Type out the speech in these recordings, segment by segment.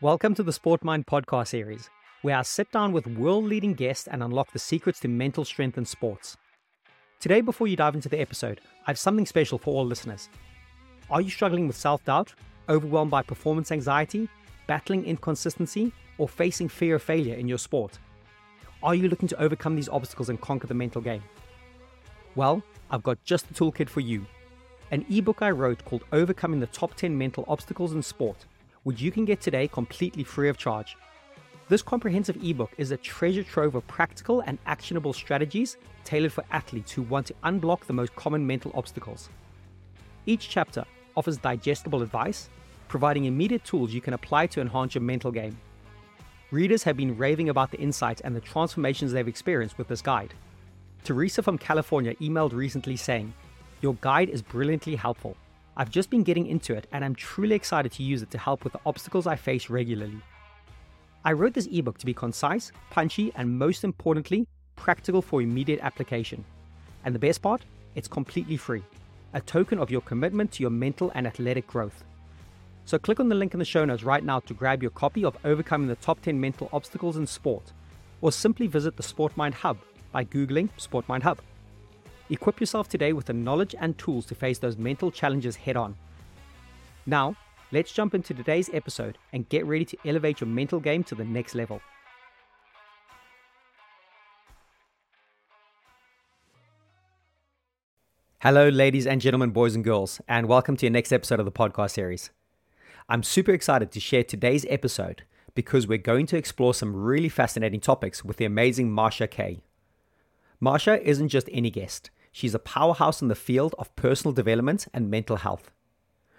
Welcome to the SportMind podcast series, where I sit down with world leading guests and unlock the secrets to mental strength in sports. Today, before you dive into the episode, I have something special for all listeners. Are you struggling with self doubt, overwhelmed by performance anxiety, battling inconsistency, or facing fear of failure in your sport? Are you looking to overcome these obstacles and conquer the mental game? Well, I've got just the toolkit for you an ebook I wrote called Overcoming the Top 10 Mental Obstacles in Sport which you can get today completely free of charge. This comprehensive ebook is a treasure trove of practical and actionable strategies tailored for athletes who want to unblock the most common mental obstacles. Each chapter offers digestible advice, providing immediate tools you can apply to enhance your mental game. Readers have been raving about the insights and the transformations they've experienced with this guide. Teresa from California emailed recently saying, Your guide is brilliantly helpful. I've just been getting into it and I'm truly excited to use it to help with the obstacles I face regularly. I wrote this ebook to be concise, punchy, and most importantly, practical for immediate application. And the best part? It's completely free, a token of your commitment to your mental and athletic growth. So click on the link in the show notes right now to grab your copy of Overcoming the Top 10 Mental Obstacles in Sport, or simply visit the SportMind Hub by Googling SportMind Hub. Equip yourself today with the knowledge and tools to face those mental challenges head on. Now, let's jump into today's episode and get ready to elevate your mental game to the next level. Hello, ladies and gentlemen, boys and girls, and welcome to your next episode of the podcast series. I'm super excited to share today's episode because we're going to explore some really fascinating topics with the amazing Masha Kay. Masha isn't just any guest. She's a powerhouse in the field of personal development and mental health.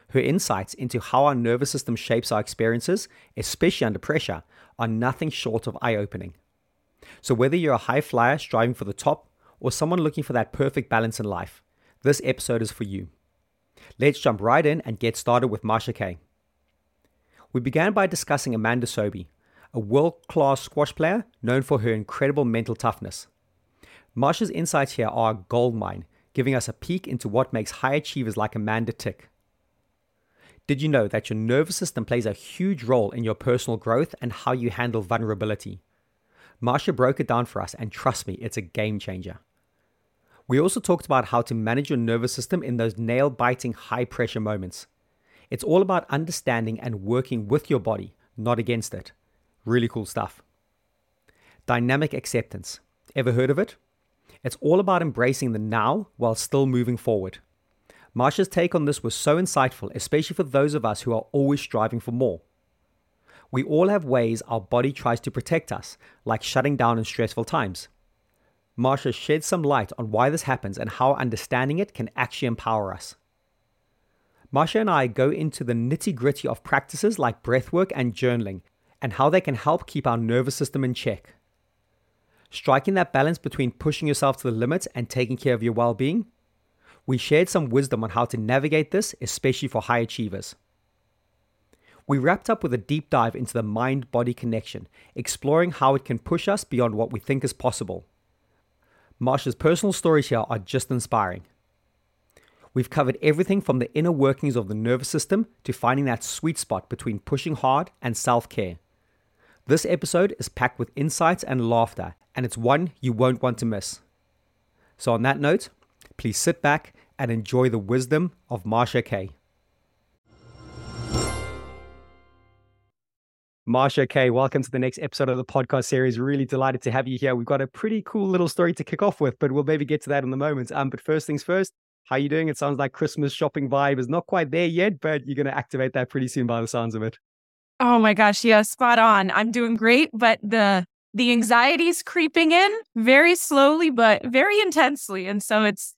Her insights into how our nervous system shapes our experiences, especially under pressure, are nothing short of eye opening. So, whether you're a high flyer striving for the top or someone looking for that perfect balance in life, this episode is for you. Let's jump right in and get started with Masha Kay. We began by discussing Amanda Sobhy, a world class squash player known for her incredible mental toughness. Masha's insights here are a goldmine, giving us a peek into what makes high achievers like Amanda tick. Did you know that your nervous system plays a huge role in your personal growth and how you handle vulnerability? Masha broke it down for us, and trust me, it's a game changer. We also talked about how to manage your nervous system in those nail biting, high pressure moments. It's all about understanding and working with your body, not against it. Really cool stuff. Dynamic acceptance. Ever heard of it? It's all about embracing the now while still moving forward. Masha's take on this was so insightful, especially for those of us who are always striving for more. We all have ways our body tries to protect us, like shutting down in stressful times. Masha shed some light on why this happens and how understanding it can actually empower us. Masha and I go into the nitty gritty of practices like breathwork and journaling and how they can help keep our nervous system in check. Striking that balance between pushing yourself to the limits and taking care of your well being. We shared some wisdom on how to navigate this, especially for high achievers. We wrapped up with a deep dive into the mind body connection, exploring how it can push us beyond what we think is possible. Masha's personal stories here are just inspiring. We've covered everything from the inner workings of the nervous system to finding that sweet spot between pushing hard and self care. This episode is packed with insights and laughter, and it's one you won't want to miss. So, on that note, please sit back and enjoy the wisdom of Masha Kay. Masha Kay, welcome to the next episode of the podcast series. Really delighted to have you here. We've got a pretty cool little story to kick off with, but we'll maybe get to that in a moment. Um, but first things first, how are you doing? It sounds like Christmas shopping vibe is not quite there yet, but you're going to activate that pretty soon by the sounds of it. Oh my gosh, yeah, spot on. I'm doing great, but the the anxiety's creeping in very slowly but very intensely. And so it's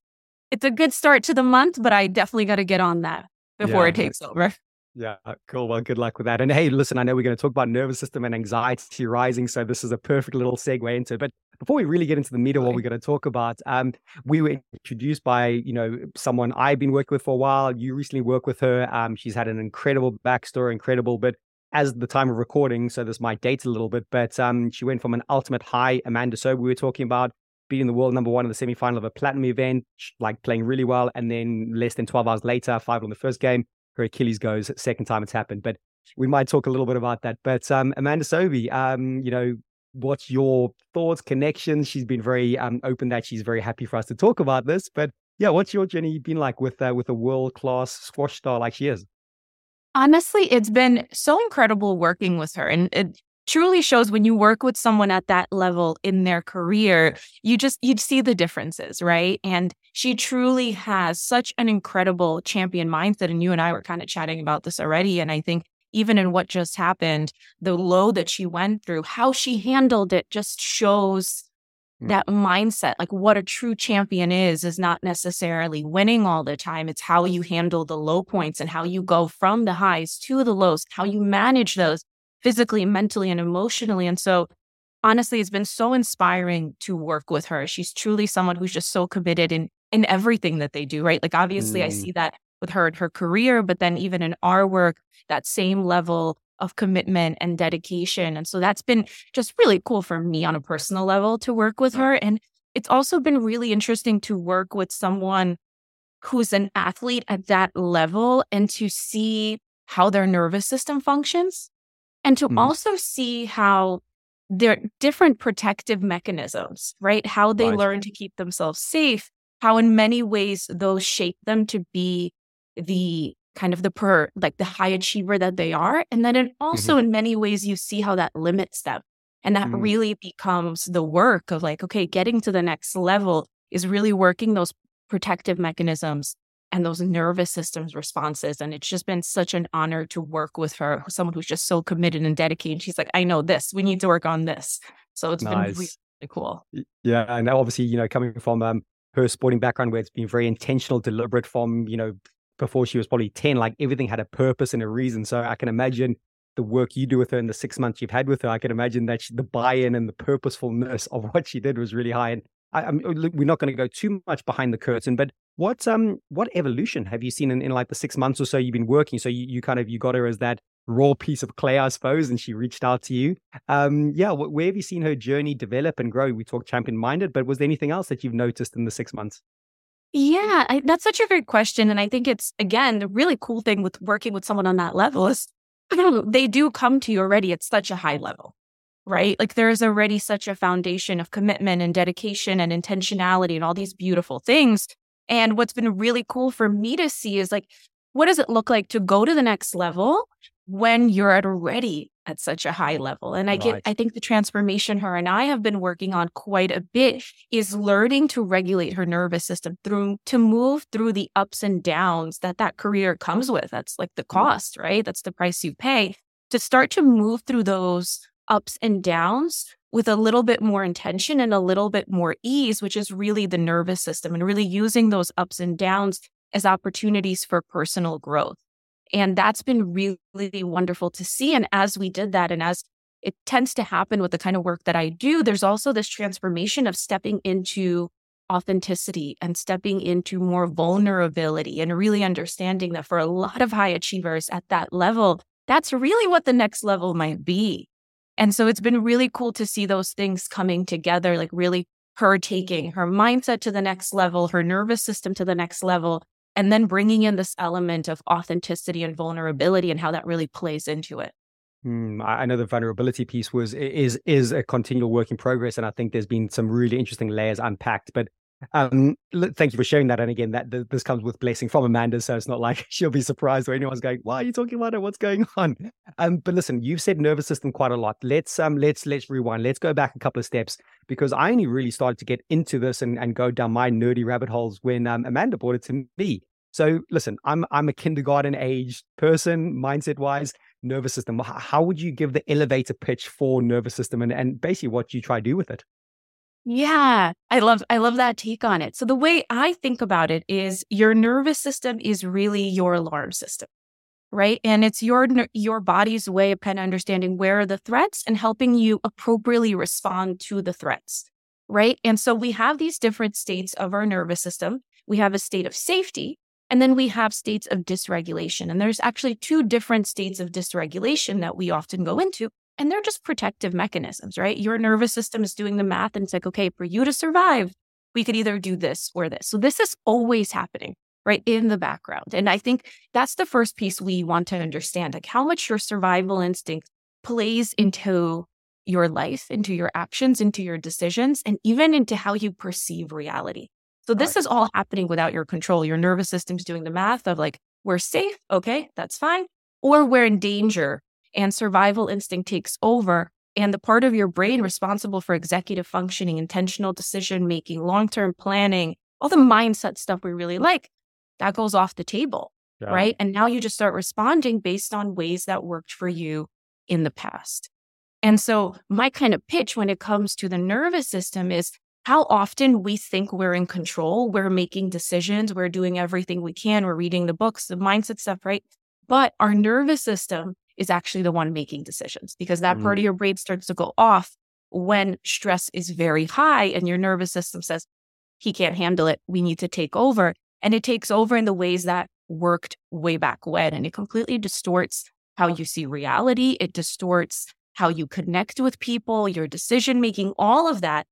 it's a good start to the month, but I definitely got to get on that before yeah, it takes over. Yeah, cool. Well, good luck with that. And hey, listen, I know we're going to talk about nervous system and anxiety rising, so this is a perfect little segue into it. But before we really get into the meat of what we're going to talk about, um, we were introduced by you know someone I've been working with for a while. You recently worked with her. Um, she's had an incredible backstory, incredible, but as the time of recording, so this might date a little bit, but um, she went from an ultimate high, Amanda Sobhy we were talking about, beating the world number one in the semifinal of a platinum event, like playing really well, and then less than 12 hours later, five on the first game, her Achilles goes, second time it's happened. But we might talk a little bit about that. But um, Amanda Sobhy, um, you know, what's your thoughts, connections? She's been very um, open that she's very happy for us to talk about this. But yeah, what's your journey been like with uh, with a world class squash star like she is? Honestly, it's been so incredible working with her, and it truly shows when you work with someone at that level in their career, you just you'd see the differences, right? And she truly has such an incredible champion mindset. And you and I were kind of chatting about this already, and I think even in what just happened, the low that she went through, how she handled it just shows. That mindset. Like what a true champion is, is not necessarily winning all the time. It's how you handle the low points and how you go from the highs to the lows, how you manage those physically, mentally, and emotionally. And so, honestly, it's been so inspiring to work with her. She's truly someone who's just so committed in in everything that they do, right? Like obviously, mm. I see that with her in her career, but then even in our work, that same level of commitment and dedication. And so that's been just really cool for me on a personal level to work with her. And it's also been really interesting to work with someone who's an athlete at that level and to see how their nervous system functions and to mm. also see how their different protective mechanisms, right? How they right. learn to keep themselves safe, how in many ways those shape them to be the kind of the per like the high achiever that they are and then it also mm-hmm. in many ways you see how that limits them and that mm-hmm. really becomes the work of like okay getting to the next level is really working those protective mechanisms and those nervous systems responses and it's just been such an honor to work with her someone who's just so committed and dedicated she's like i know this we need to work on this so it's nice. been really cool yeah and obviously you know coming from um her sporting background where it's been very intentional deliberate from you know before she was probably 10, like everything had a purpose and a reason. So I can imagine the work you do with her in the six months you've had with her, I can imagine that she, the buy-in and the purposefulness of what she did was really high. And I, I'm, we're not going to go too much behind the curtain, but what um what evolution have you seen in, in like the six months or so you've been working? So you, you kind of you got her as that raw piece of clay, I suppose, and she reached out to you. Um, yeah, where have you seen her journey develop and grow? We talked champion minded, but was there anything else that you've noticed in the six months? Yeah, I, that's such a great question. And I think it's, again, the really cool thing with working with someone on that level is they do come to you already at such a high level, right? Like there is already such a foundation of commitment and dedication and intentionality and all these beautiful things. And what's been really cool for me to see is like, what does it look like to go to the next level when you're already at such a high level. And I right. get I think the transformation her and I have been working on quite a bit is learning to regulate her nervous system through to move through the ups and downs that that career comes with. That's like the mm-hmm. cost, right? That's the price you pay to start to move through those ups and downs with a little bit more intention and a little bit more ease, which is really the nervous system and really using those ups and downs as opportunities for personal growth. And that's been really, really wonderful to see. And as we did that, and as it tends to happen with the kind of work that I do, there's also this transformation of stepping into authenticity and stepping into more vulnerability and really understanding that for a lot of high achievers at that level, that's really what the next level might be. And so it's been really cool to see those things coming together, like really her taking her mindset to the next level, her nervous system to the next level, and then bringing in this element of authenticity and vulnerability and how that really plays into it. Mm, I know the vulnerability piece was is is a continual work in progress, and I think there's been some really interesting layers unpacked. But um, thank you for sharing that. And again, that this comes with blessing from Amanda, so it's not like she'll be surprised or anyone's going, "Why are you talking about it? What's going on?" Um, but listen, you've said nervous system quite a lot. Let's um, let's let's rewind. Let's go back a couple of steps because I only really started to get into this and, and go down my nerdy rabbit holes when um, Amanda brought it to me. So listen, I'm I'm a kindergarten age person, mindset wise, nervous system. How would you give the elevator pitch for nervous system and, and basically what you try to do with it? Yeah, I love I love that take on it. So the way I think about it is your nervous system is really your alarm system. Right? And it's your your body's way of kind of understanding where are the threats and helping you appropriately respond to the threats. Right? And so we have these different states of our nervous system. We have a state of safety, and then we have states of dysregulation. And there's actually two different states of dysregulation that we often go into. And they're just protective mechanisms, right? Your nervous system is doing the math and it's like, okay, for you to survive, we could either do this or this. So this is always happening. right in the background. And I think that's the first piece we want to understand like how much your survival instinct plays into your life, into your actions, into your decisions, and even into how you perceive reality. So this is all happening without your control. Your nervous system's doing the math of like, we're safe, okay, that's fine, or we're in danger and survival instinct takes over. And the part of your brain mm-hmm. responsible for executive functioning, intentional decision making, long term planning, all the mindset stuff we really like, that goes off the table. Yeah. Right. And now you just start responding based on ways that worked for you in the past. And so, my kind of pitch when it comes to the nervous system is how often we think we're in control, we're making decisions, we're doing everything we can, we're reading the books, the mindset stuff, right? But our nervous system is actually the one making decisions because that mm. part of your brain starts to go off when stress is very high and your nervous system says, he can't handle it. We need to take over. And it takes over in the ways that worked way back when. And it completely distorts how you see reality. It distorts how you connect with people, your decision making, all of that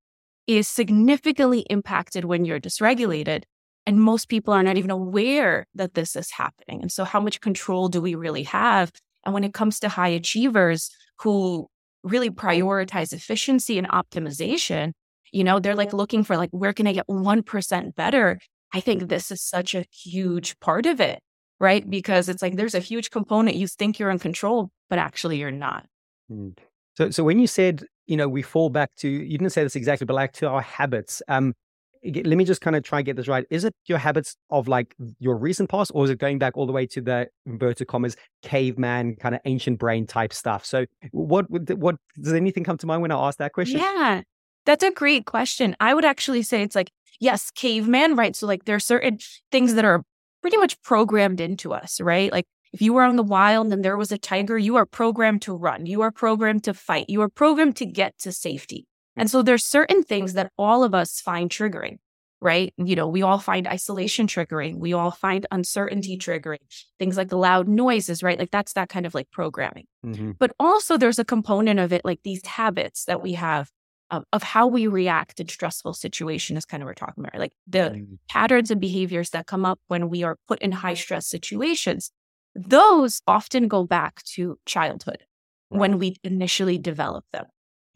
is significantly impacted when you're dysregulated. And most people are not even aware that this is happening. And so, how much control do we really have? And when it comes to high achievers who really prioritize efficiency and optimization, you know, they're like looking for like, where can I get 1% better? I think this is such a huge part of it, right? Because it's like there's a huge component you think you're in control, but actually you're not. Mm. So, so when you said, you know, we fall back to, you didn't say this exactly, but like to our habits. Um, let me just kind of try and get this right. Is it your habits of like your recent past, or is it going back all the way to the inverted commas caveman kind of ancient brain type stuff? So, what what does anything come to mind when I ask that question? Yeah, that's a great question. I would actually say it's like yes, caveman, right? So like there are certain things that are pretty much programmed into us, right? Like if you were on the wild and there was a tiger, you are programmed to run. You are programmed to fight. You are programmed to get to safety. And so there's certain things that all of us find triggering, right? You know, we all find isolation triggering. We all find uncertainty triggering. Things like the loud noises, right? Like that's that kind of like programming. Mm-hmm. But also there's a component of it, like these habits that we have of, of how we react in stressful situations is kind of we're talking about, like the mm-hmm. patterns and behaviors that come up when we are put in high stress situations those often go back to childhood right. when we initially develop them,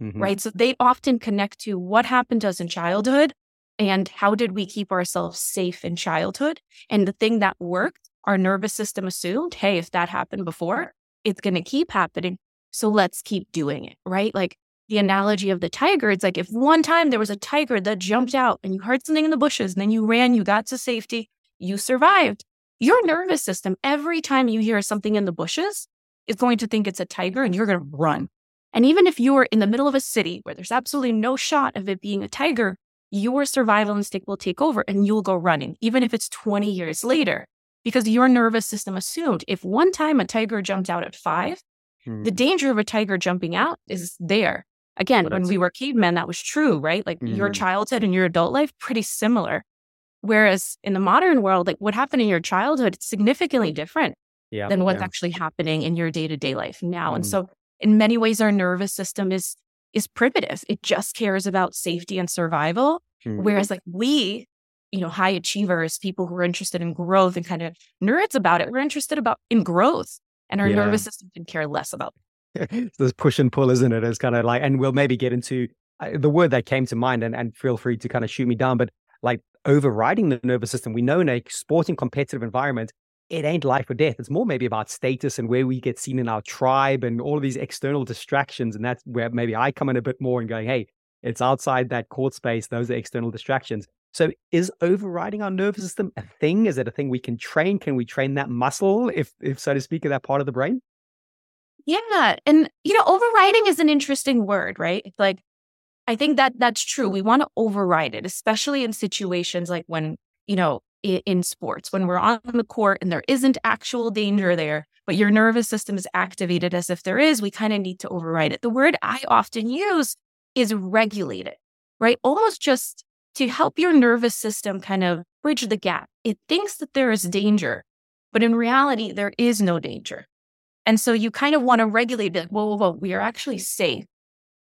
mm-hmm. right? So they often connect to what happened to us in childhood and how did we keep ourselves safe in childhood. And the thing that worked, our nervous system assumed, hey, if that happened before, it's going to keep happening. So let's keep doing it, right? Like the analogy of the tiger, it's like if one time there was a tiger that jumped out and you heard something in the bushes and then you ran, you got to safety, you survived. Your nervous system, every time you hear something in the bushes, is going to think it's a tiger and you're going to run. And even if you're in the middle of a city where there's absolutely no shot of it being a tiger, your survival instinct will take over and you'll go running, even if it's 20 years later, because your nervous system assumed if one time a tiger jumped out at five, hmm. the danger of a tiger jumping out is there. Again, when we were cavemen, that was true, right? Like mm-hmm. your childhood and your adult life, pretty similar. Whereas in the modern world, like what happened in your childhood, it's significantly different yeah, than what's yeah. actually happening in your day to day life now. Mm. And so, in many ways, our nervous system is is primitive. It just cares about safety and survival. Mm. Whereas, like we, you know, high achievers, people who are interested in growth and kind of nerds about it, we're interested about in growth, and our yeah. nervous system can care less about. This push and pull, isn't it? It's kind of like, and we'll maybe get into uh, the word that came to mind, and and feel free to kind of shoot me down, but like overriding the nervous system. We know in a sporting competitive environment, it ain't life or death. It's more maybe about status and where we get seen in our tribe and all of these external distractions. And that's where maybe I come in a bit more and going, hey, it's outside that court space. Those are external distractions. So is overriding our nervous system a thing? Is it a thing we can train? Can we train that muscle, if if so to speak, of that part of the brain? Yeah. And you know, overriding is an interesting word, right? Like I think that that's true. We want to override it, especially in situations like when, you know, in, in sports, when we're on the court and there isn't actual danger there, but your nervous system is activated as if there is, we kind of need to override it. The word I often use is regulate it, right? Almost just to help your nervous system kind of bridge the gap. It thinks that there is danger, but in reality, there is no danger. And so you kind of want to regulate it. Whoa, whoa, whoa, we are actually safe.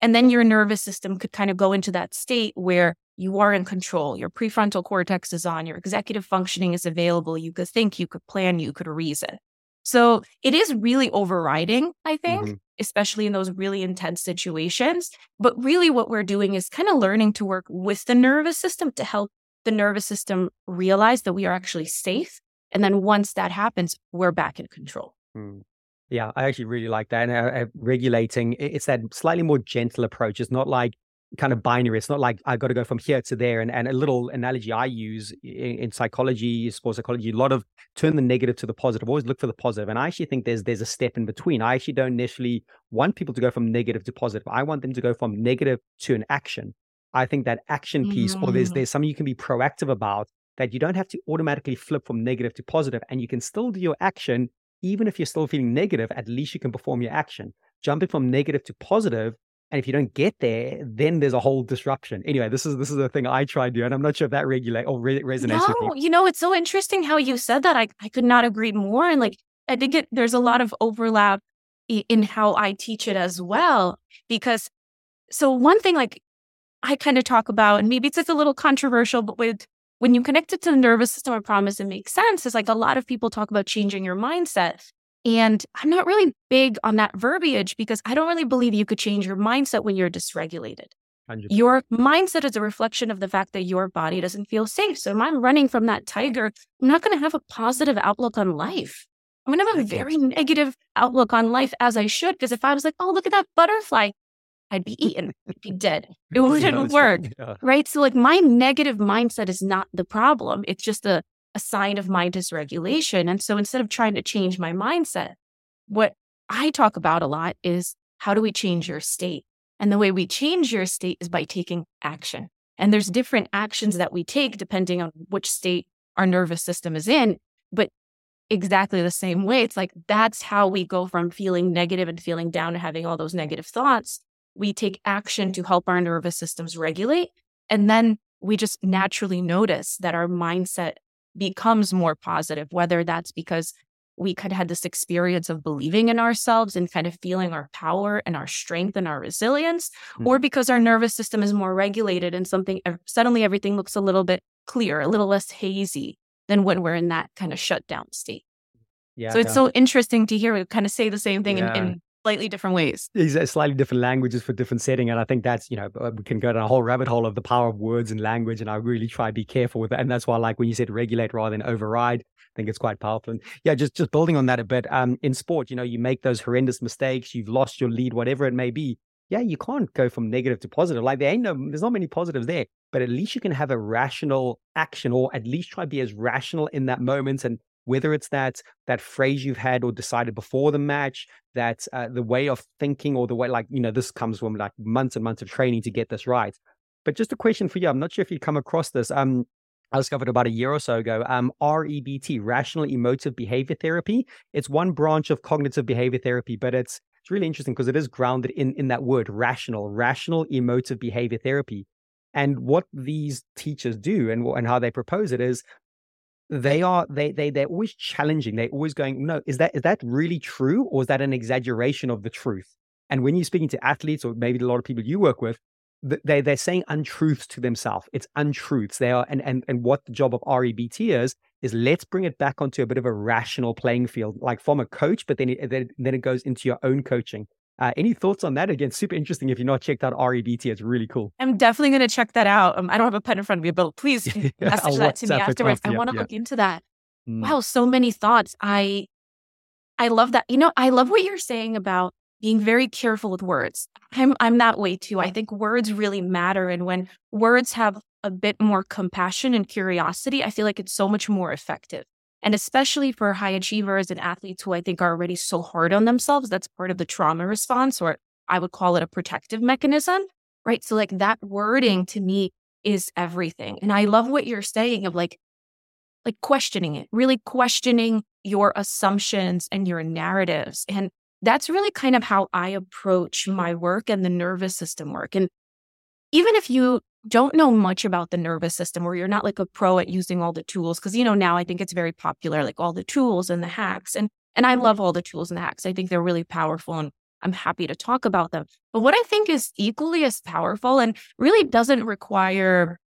And then your nervous system could kind of go into that state where you are in control. Your prefrontal cortex is on, your executive functioning is available. You could think, you could plan, you could reason. So it is really overriding, I think, mm-hmm. especially in those really intense situations. But really, what we're doing is kind of learning to work with the nervous system to help the nervous system realize that we are actually safe. And then once that happens, we're back in control. Mm. Yeah, I actually really like that. And uh, uh, regulating, it's that slightly more gentle approach. It's not like kind of binary. It's not like I've got to go from here to there. And, and a little analogy I use in, in, psychology, sports psychology, a lot of turn the negative to the positive. Always look for the positive. And I actually think there's there's a step in between. I actually don't necessarily want people to go from negative to positive. I want them to go from negative to an action. I think that action piece, mm. or there's mm. there's something you can be proactive about that you don't have to automatically flip from negative to positive, and you can still do your action even if you're still feeling negative. At least you can perform your action. Jumping from negative to positive and if you don't get there, then there's a whole disruption. Anyway, this is this is the thing I tried to do, and I'm not sure if that regulate or re- resonates no, with you. You know, it's so interesting how you said that. I I could not agree more. And like I think it, there's a lot of overlap in how I teach it as well. Because so one thing like I kind of talk about, and maybe it's just a little controversial, but with when you connect it to the nervous system, I promise it makes sense. Is like a lot of people talk about changing your mindset. And I'm not really big on that verbiage because I don't really believe you could change your mindset when you're dysregulated. 100%. Your mindset is a reflection of the fact that your body doesn't feel safe. So if I'm running from that tiger, I'm not going to have a positive outlook on life. I'm going to have a very negative outlook on life as I should. Because if I was like, oh, look at that butterfly, I'd be eaten, I'd be dead. It wouldn't work. Yeah. Right. So, like, my negative mindset is not the problem. It's just a a sign of my dysregulation. And so instead of trying to change my mindset, what I talk about a lot is how do we change your state? And the way we change your state is by taking action. And there's different actions that we take depending on which state our nervous system is in. But exactly the same way, it's like that's how we go from feeling negative and feeling down to having all those negative thoughts. We take action to help our nervous systems regulate. And then we just naturally notice that our mindset becomes more positive, whether that's because we could have this experience of believing in ourselves and kind of feeling our power and our strength and our resilience, mm-hmm. or because our nervous system is more regulated and something suddenly everything looks a little bit clear, a little less hazy than when we're in that kind of shutdown state. Yeah. So it's so interesting to hear we kind of say the same thing yeah. in, in slightly different ways. Slightly different languages for different setting. And I think that's, you know, uh, we can go down a whole rabbit hole of the power of words and language. And I really try to be careful with that. And that's why, like when you said regulate rather than override, I think it's quite powerful. And yeah, just, just building on that a bit. Um, in sport, you know, you make those horrendous mistakes, you've lost your lead, whatever it may be. Yeah, you can't go from negative to positive. Like there ain't no, there's not many positives there, but at least you can have a rational action or at least try to be as rational in that moment and whether it's that that phrase you've had or decided before the match that uh, the way of thinking or the way like you know this comes from like months and months of training to get this right but just a question for you i'm not sure if you come across this um I discovered about a year or so ago, um, REBT, Rational Emotive Behavior Therapy. It's one branch of cognitive behavior therapy, but it's it's really interesting because it is grounded in in that word, rational, rational emotive behavior therapy. And what these teachers do and and how they propose it is they are they they they're always challenging. They're always going no is that is that really true or is that an exaggeration of the truth? And when you're speaking to athletes or maybe a lot of people you work with they they're saying untruths to themselves. It's untruths. They are and and and what the job of rebt is is let's bring it back onto a bit of a rational playing field like from a coach but then it, then it goes into your own coaching uh, any thoughts on that? Again, super interesting. If you're not checked out REBT, it's really cool. I'm definitely going to check that out. Um, I don't have a pen in front of me, but please message that to me afterwards. I want to yeah. look into that. Mm. Wow, so many thoughts. I I love that. You know, I love what you're saying about being very careful with words. I'm I'm that way too. I think words really matter, and when words have a bit more compassion and curiosity, I feel like it's so much more effective. And especially for high achievers and athletes who I think are already so hard on themselves, that's part of the trauma response, or I would call it a protective mechanism, right? So, like that wording to me is everything. And I love what you're saying of like, like questioning it, really questioning your assumptions and your narratives. And that's really kind of how I approach my work and the nervous system work. And even if you don't know much about the nervous system or you're not like a pro at using all the tools because you know now i think it's very popular like all the tools and the hacks and and i love all the tools and the hacks. I think they're really powerful and i'm happy to talk about them. But what i think is equally as powerful and really doesn't require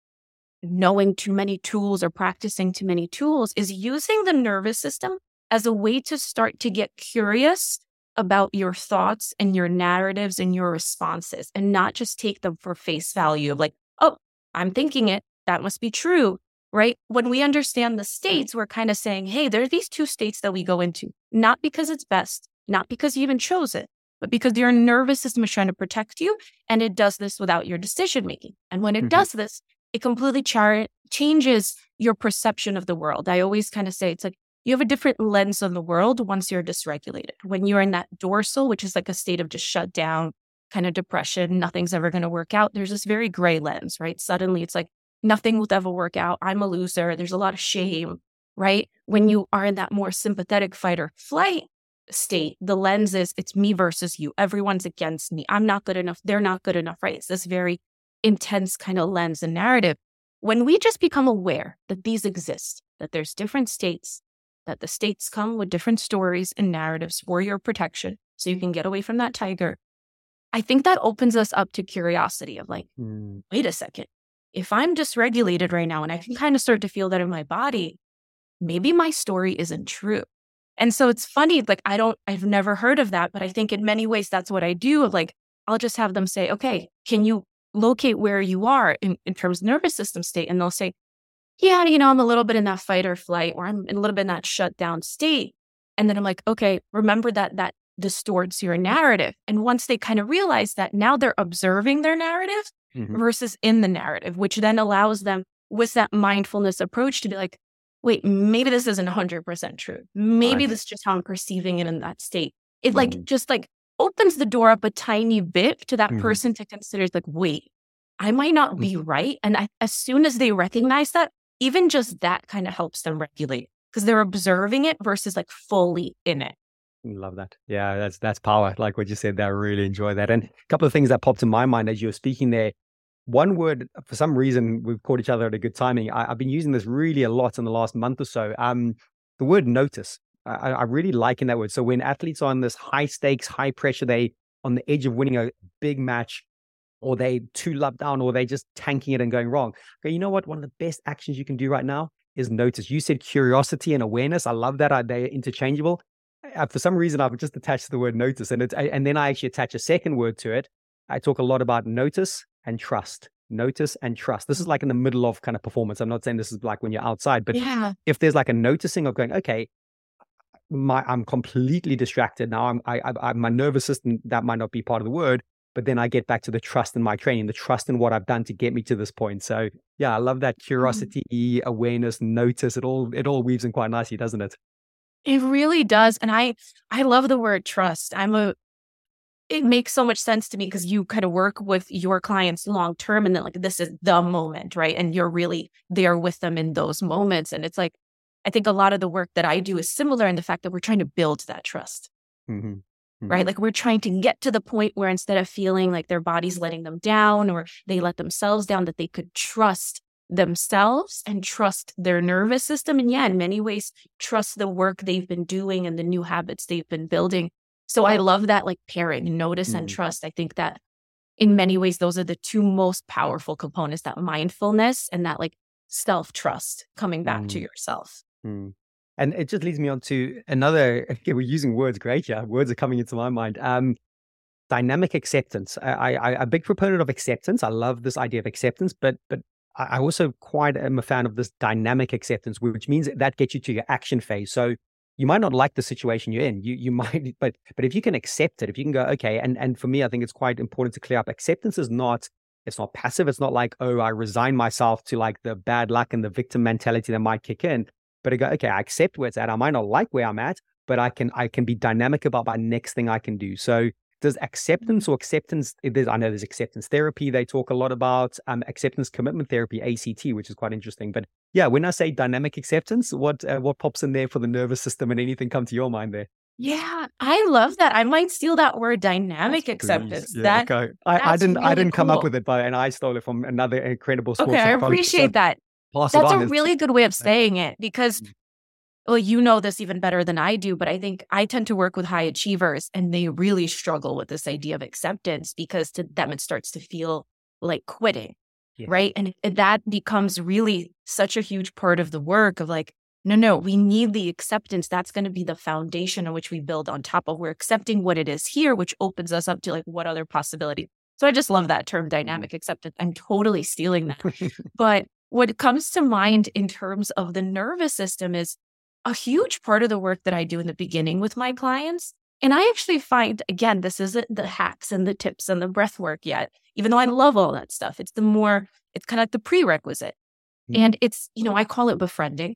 knowing too many tools or practicing too many tools is using the nervous system as a way to start to get curious about your thoughts and your narratives and your responses and not just take them for face value of like, oh, I'm thinking it. That must be true. Right. When we understand the states, we're kind of saying, hey, there are these two states that we go into, not because it's best, not because you even chose it, but because your nervous system is trying to protect you. And it does this without your decision making. And when it mm-hmm. does this, it completely char- changes your perception of the world. I always kind of say it's like you have a different lens on the world once you're dysregulated. When you're in that dorsal, which is like a state of just shut down, kind of depression, nothing's ever going to work out, there's this very gray lens, right? Suddenly it's like nothing will ever work out. I'm a loser. There's a lot of shame, right? When you are in that more sympathetic fight or flight state, the lens is it's me versus you. Everyone's against me. I'm not good enough. They're not good enough, right? It's this very intense kind of lens and narrative. When we just become aware that these exist, that there's different states, that the states come with different stories and narratives for your protection so you can get away from that tiger. I think that opens us up to curiosity of like, mm. wait a second. If I'm dysregulated right now and I can kind of start to feel that in my body, maybe my story isn't true. And so it's funny, like, I don't, I've never heard of that, but I think in many ways that's what I do. Like, I'll just have them say, okay, can you locate where you are in, in terms of nervous system state? And they'll say, yeah, you know, I'm a little bit in that fight or flight, or I'm a little bit in that shut down state. And then I'm like, okay, remember that that distorts your narrative. And once they kind of realize that, now they're observing their narrative mm-hmm. versus in the narrative, which then allows them with that mindfulness approach to be like, wait, maybe this isn't 100% true. Maybe this is just how I'm perceiving it in that state. It mm-hmm. like just like opens the door up a tiny bit to that mm-hmm. person to consider like, wait, I might not be mm-hmm. right. And I, as soon as they recognize that, even just that kind of helps them regulate because they're observing it versus like fully in it. Love that. Yeah, that's that's power. Like what you said I really enjoy that. And a couple of things that popped in my mind as you were speaking there. One word, for some reason, we've caught each other at a good timing. I, have been using this really a lot in the last month or so. Um, the word notice. I, I really like in that word. So when athletes are on this high stakes, high pressure, they on the edge of winning a big match, or they too loved down, or they just tanking it and going wrong. Okay, you know what? One of the best actions you can do right now is notice. You said curiosity and awareness. I love that. They're interchangeable. Uh, for some reason, I've just attached the word notice, and it's and then I actually attach a second word to it. I talk a lot about notice and trust. Notice and trust. This is like in the middle of kind of performance. I'm not saying this is like when you're outside, but yeah. if there's like a noticing of going, okay, my I'm completely distracted now. I'm I, I, I my nervous system that might not be part of the word, but then I get back to the trust in my training, the trust in what I've done to get me to this point. So yeah, I love that mm-hmm. curiosity, mm-hmm. awareness, notice. It all it all weaves in quite nicely, doesn't it? It really does. And I I love the word trust. I'm a it makes so much sense to me because you kind of work with your clients long term and then like this is the moment, right? And you're really there with them in those moments. And it's like I think a lot of the work that I do is similar in the fact that we're trying to build that trust. Mm-hmm right? Mm-hmm. Like we're trying to get to the point where instead of feeling like their body's letting them down or they let themselves down, that they could trust themselves and trust their nervous system. And yeah, in many ways, trust the work they've been doing and the new habits they've been building. So I love that like pairing, notice mm-hmm. and trust. I think that in many ways, those are the two most powerful components that mindfulness and that like self trust coming back mm-hmm. to yourself. Mm. And it just leads me on to another. Okay, we're using words, great. Yeah, words are coming into my mind. Um, dynamic acceptance. I, I, a big proponent of acceptance. I love this idea of acceptance, but but I also quite am a fan of this dynamic acceptance, which means that gets you to your action phase. So you might not like the situation you're in. You you might, but but if you can accept it, if you can go, okay, and and for me, I think it's quite important to clear up. Acceptance is not it's not passive. It's not like, oh, I resign myself to like the bad luck and the victim mentality that might kick in but I go, okay, I accept where it's at. I might not like where I'm at, but I can I can be dynamic about my next thing I can do. So does acceptance or acceptance I know there's acceptance therapy they talk a lot about um, acceptance commitment therapy ACT which is quite interesting but yeah when I say dynamic acceptance what uh, what pops in there for the nervous system and anything come to your mind there yeah, I love that. I might steal that word dynamic acceptance. Yeah, that, okay. I, I didn't really I didn't come up with it, but and I stole it from another incredible Okay, I appreciate that. That's a really good way of saying it because, mm. Well, you know this even better than I do, but I think I tend to work with high achievers and they really struggle with this idea of acceptance because to them it starts to feel like quitting. yeah. right? And that becomes really such a huge part of the work of like, no, no, we need the acceptance. That's going to be the foundation on which we build on top of. We're accepting what it is here, which opens us up to like what other possibility. So I just love that term mm-hmm. dynamic acceptance. I'm totally stealing that. but what comes to mind in terms of the nervous system is a huge part of the work that I do in the beginning with my clients. And I actually find, again, this isn't the hacks and the tips and the breath work yet, even though I love all that stuff. It's the more, it's kind of like the prerequisite. Mm-hmm. And it's, you know, I call it befriending.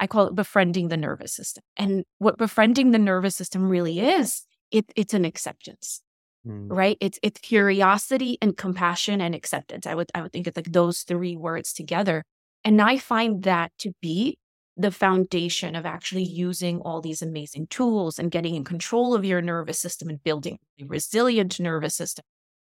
I call it befriending the nervous system. And what befriending the nervous system really is, it, it's an acceptance. Mm. Right. It's it's curiosity and compassion and acceptance. I would I would think it's like those three words together. And I find that to be the foundation of actually using all these amazing tools and getting in control of your nervous system and building a resilient nervous system.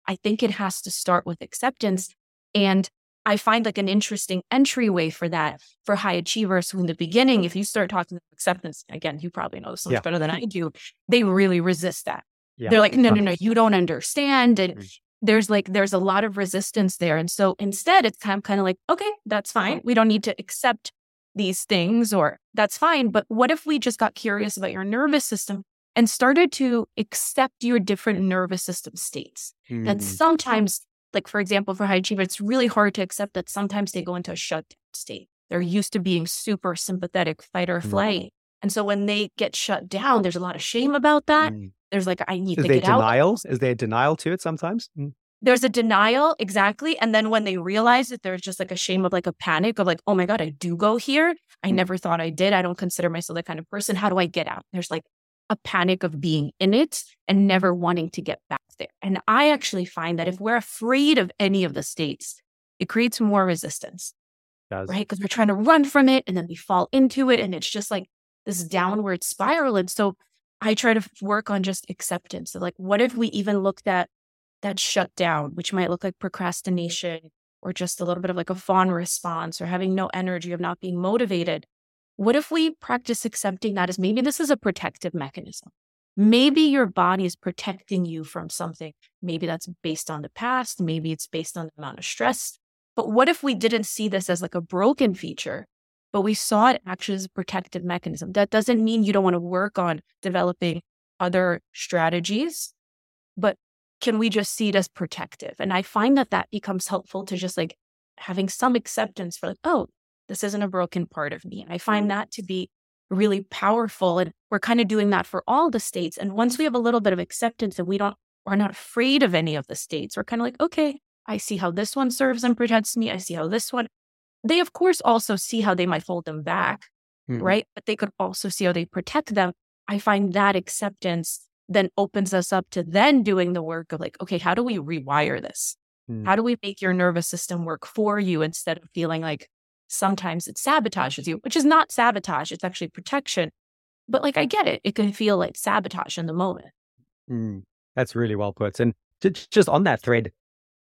I think it has to start with acceptance. And I find like an interesting entryway for that for high achievers who in the beginning, if you start talking about acceptance, again, you probably know this much yeah. better than I do, they really resist that. Yeah. They're like, no, no, no, you don't understand. And there's like, there's a lot of resistance there. And so instead, it's kind of, kind of like, okay, that's fine. We don't need to accept these things, or that's fine. But what if we just got curious about your nervous system and started to accept your different nervous system states? Mm. And sometimes, like for example, for high achievers, it's really hard to accept that sometimes they go into a shutdown state. They're used to being super sympathetic, fight or flight. Mm. And so when they get shut down, there's a lot of shame about that. Mm. There's like, I need Is to get denials? out. Is there a denial to it sometimes? There's a denial exactly and then when they realize that there's just like a shame of like a panic of like oh my god i do go here. I mm. never thought i did. I don't consider myself that kind of person. How do i get out? There's like a panic of being in it and never wanting to get back there and i actually find that if we're afraid of any of the states it creates more resistance right? Because we're trying to run from it and then we fall into it and it's just like this downward spiral and so i try to work on just acceptance of like what if we even looked at that shut down, which might look like procrastination or just a little bit of like a fawn response or having no energy of not being motivated. What if we practice accepting that as maybe this is a protective mechanism? Maybe your body is protecting you from something. Maybe that's based on the past. Maybe it's based on the amount of stress. But what if we didn't see this as like a broken feature, but we saw it actually as a protective mechanism? That doesn't mean you don't want to work on developing other strategies, but can we just see it as protective? And I find that that becomes helpful to just like having some acceptance for like, oh, this isn't a broken part of me. And I find that to be really powerful. And we're kind of doing that for all the states. And once we have a little bit of acceptance and we don't, we're not afraid of any of the states, we're kind of like, okay, I see how this one serves and protects me. I see how this one, they of course also see how they might hold them back, mm-hmm. right? But they could also see how they protect them. I find that acceptance then opens us up to then doing the work of like, okay, how do we rewire this? Mm. How do we make your nervous system work for you instead of feeling like sometimes it sabotages you, which is not sabotage, it's actually protection. But like, I get it. It can feel like sabotage in the moment. Mm. That's really well put. And just on that thread,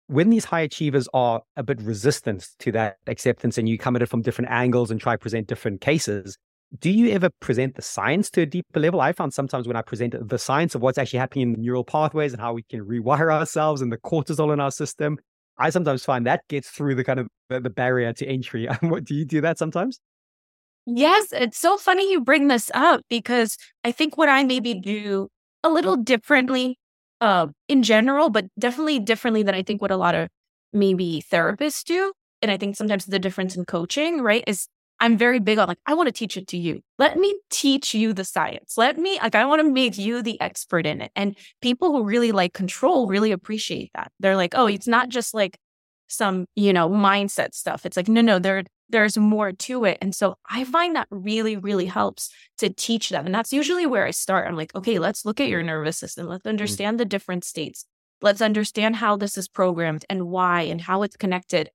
when these high achievers are a bit resistant to that acceptance and you come at it from different angles and try present different cases, do you ever present the science to a deeper level? I found sometimes when I present the science of what's actually happening in the neural pathways and how we can rewire ourselves and the cortisol in our system, I sometimes find that gets through the kind of the, barrier to entry. do you do that sometimes? Yes, it's so funny you bring this up because I think what I maybe do a little differently uh, in general, but definitely differently than I think what a lot of maybe therapists do. And I think sometimes the difference in coaching, right, is I'm very big on like, I want to teach it to you. Let me teach you the science. Let me, like, I want to make you the expert in it. And people who really like control really appreciate that. They're like, oh, it's not just like some, you know, mindset stuff. It's like, no, no, there, there's more to it. And so I find that really, really helps to teach them. And that's usually where I start. I'm like, okay, let's look at your nervous system. Let's mm. understand the different states. Let's understand how this is programmed and why and how it's connected.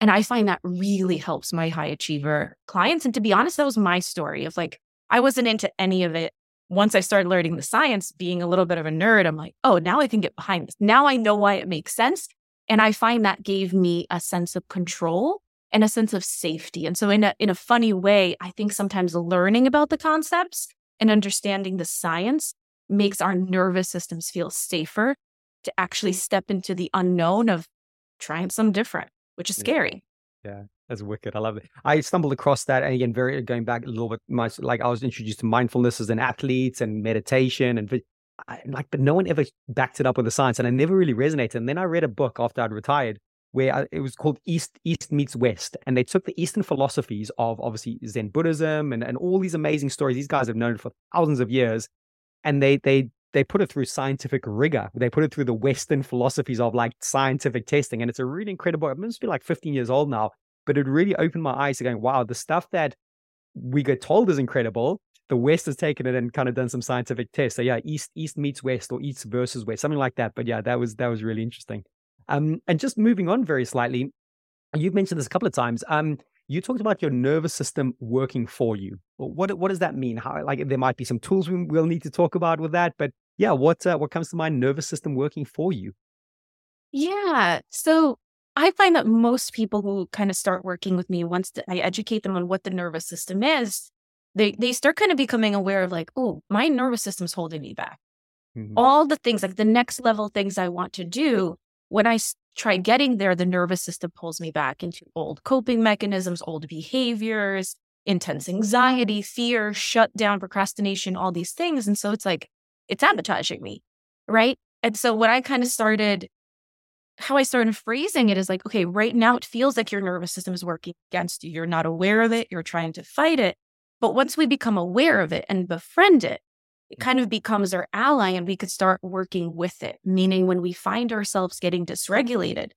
And I find that really helps my high achiever clients. And to be honest, that was my story of like, I wasn't into any of it. Once I started learning the science, being a little bit of a nerd, I'm like, oh, now I can get behind this. Now I know why it makes sense. And I find that gave me a sense of control and a sense of safety. And so in a in a funny way, I think sometimes learning about the concepts and understanding the science makes our nervous systems feel safer to actually step into the unknown of trying some different which is scary. Yeah, that's wicked. I love it. I stumbled across that, and again, very going back a little bit, my like I was introduced to mindfulness as an athlete and meditation, and I, like, but no one ever backed it up with the science, and I never really resonated. And then I read a book after I'd retired where I, it was called East East meets West, and they took the Eastern philosophies of obviously Zen Buddhism and and all these amazing stories. These guys have known for thousands of years, and they they they put it through scientific rigor. They put it through the Western philosophies of like scientific testing. And it's a really incredible, it must be like 15 years old now, but it really opened my eyes to going, wow, the stuff that we get told is incredible. The West has taken it and kind of done some scientific tests. So yeah, East East meets West or East versus West, something like that. But yeah, that was that was really interesting. Um, and just moving on very slightly, you've mentioned this a couple of times. Um, you talked about your nervous system working for you. What what does that mean? How like there might be some tools we, will need to talk about with that, but yeah, what uh, what comes to mind? Nervous system working for you? Yeah. So I find that most people who kind of start working with me, once I educate them on what the nervous system is, they they start kind of becoming aware of like, oh, my nervous system's holding me back. Mm-hmm. All the things like the next level things I want to do, when I try getting there, the nervous system pulls me back into old coping mechanisms, old behaviors, intense anxiety, fear, shutdown, procrastination, all these things. And so it's like it's sabotaging me. Right. And so when I kind of started, how I started phrasing it is like, okay, right now it feels like your nervous system is working against you. You're not aware of it. You're trying to fight it. But once we become aware of it and befriend it, it kind of becomes our ally and we could start working with it. Meaning, when we find ourselves getting dysregulated,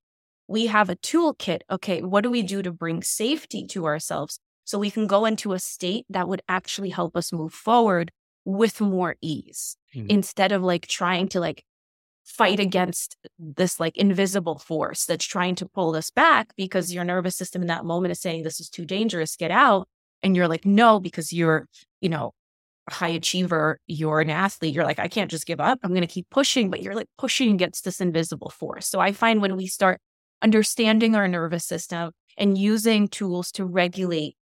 we have a toolkit. Okay, what do we do to bring safety to ourselves so we can go into a state that would actually help us move forward with more ease mm-hmm. instead of like trying to like fight against this like invisible force that's trying to pull us back because your nervous system in that moment is saying this is too dangerous get out and you're like no because you're you know high achiever you're an athlete you're like i can't just give up i'm going to keep pushing but you're like pushing against this invisible force. So i find when we start understanding our nervous system and using tools to regulate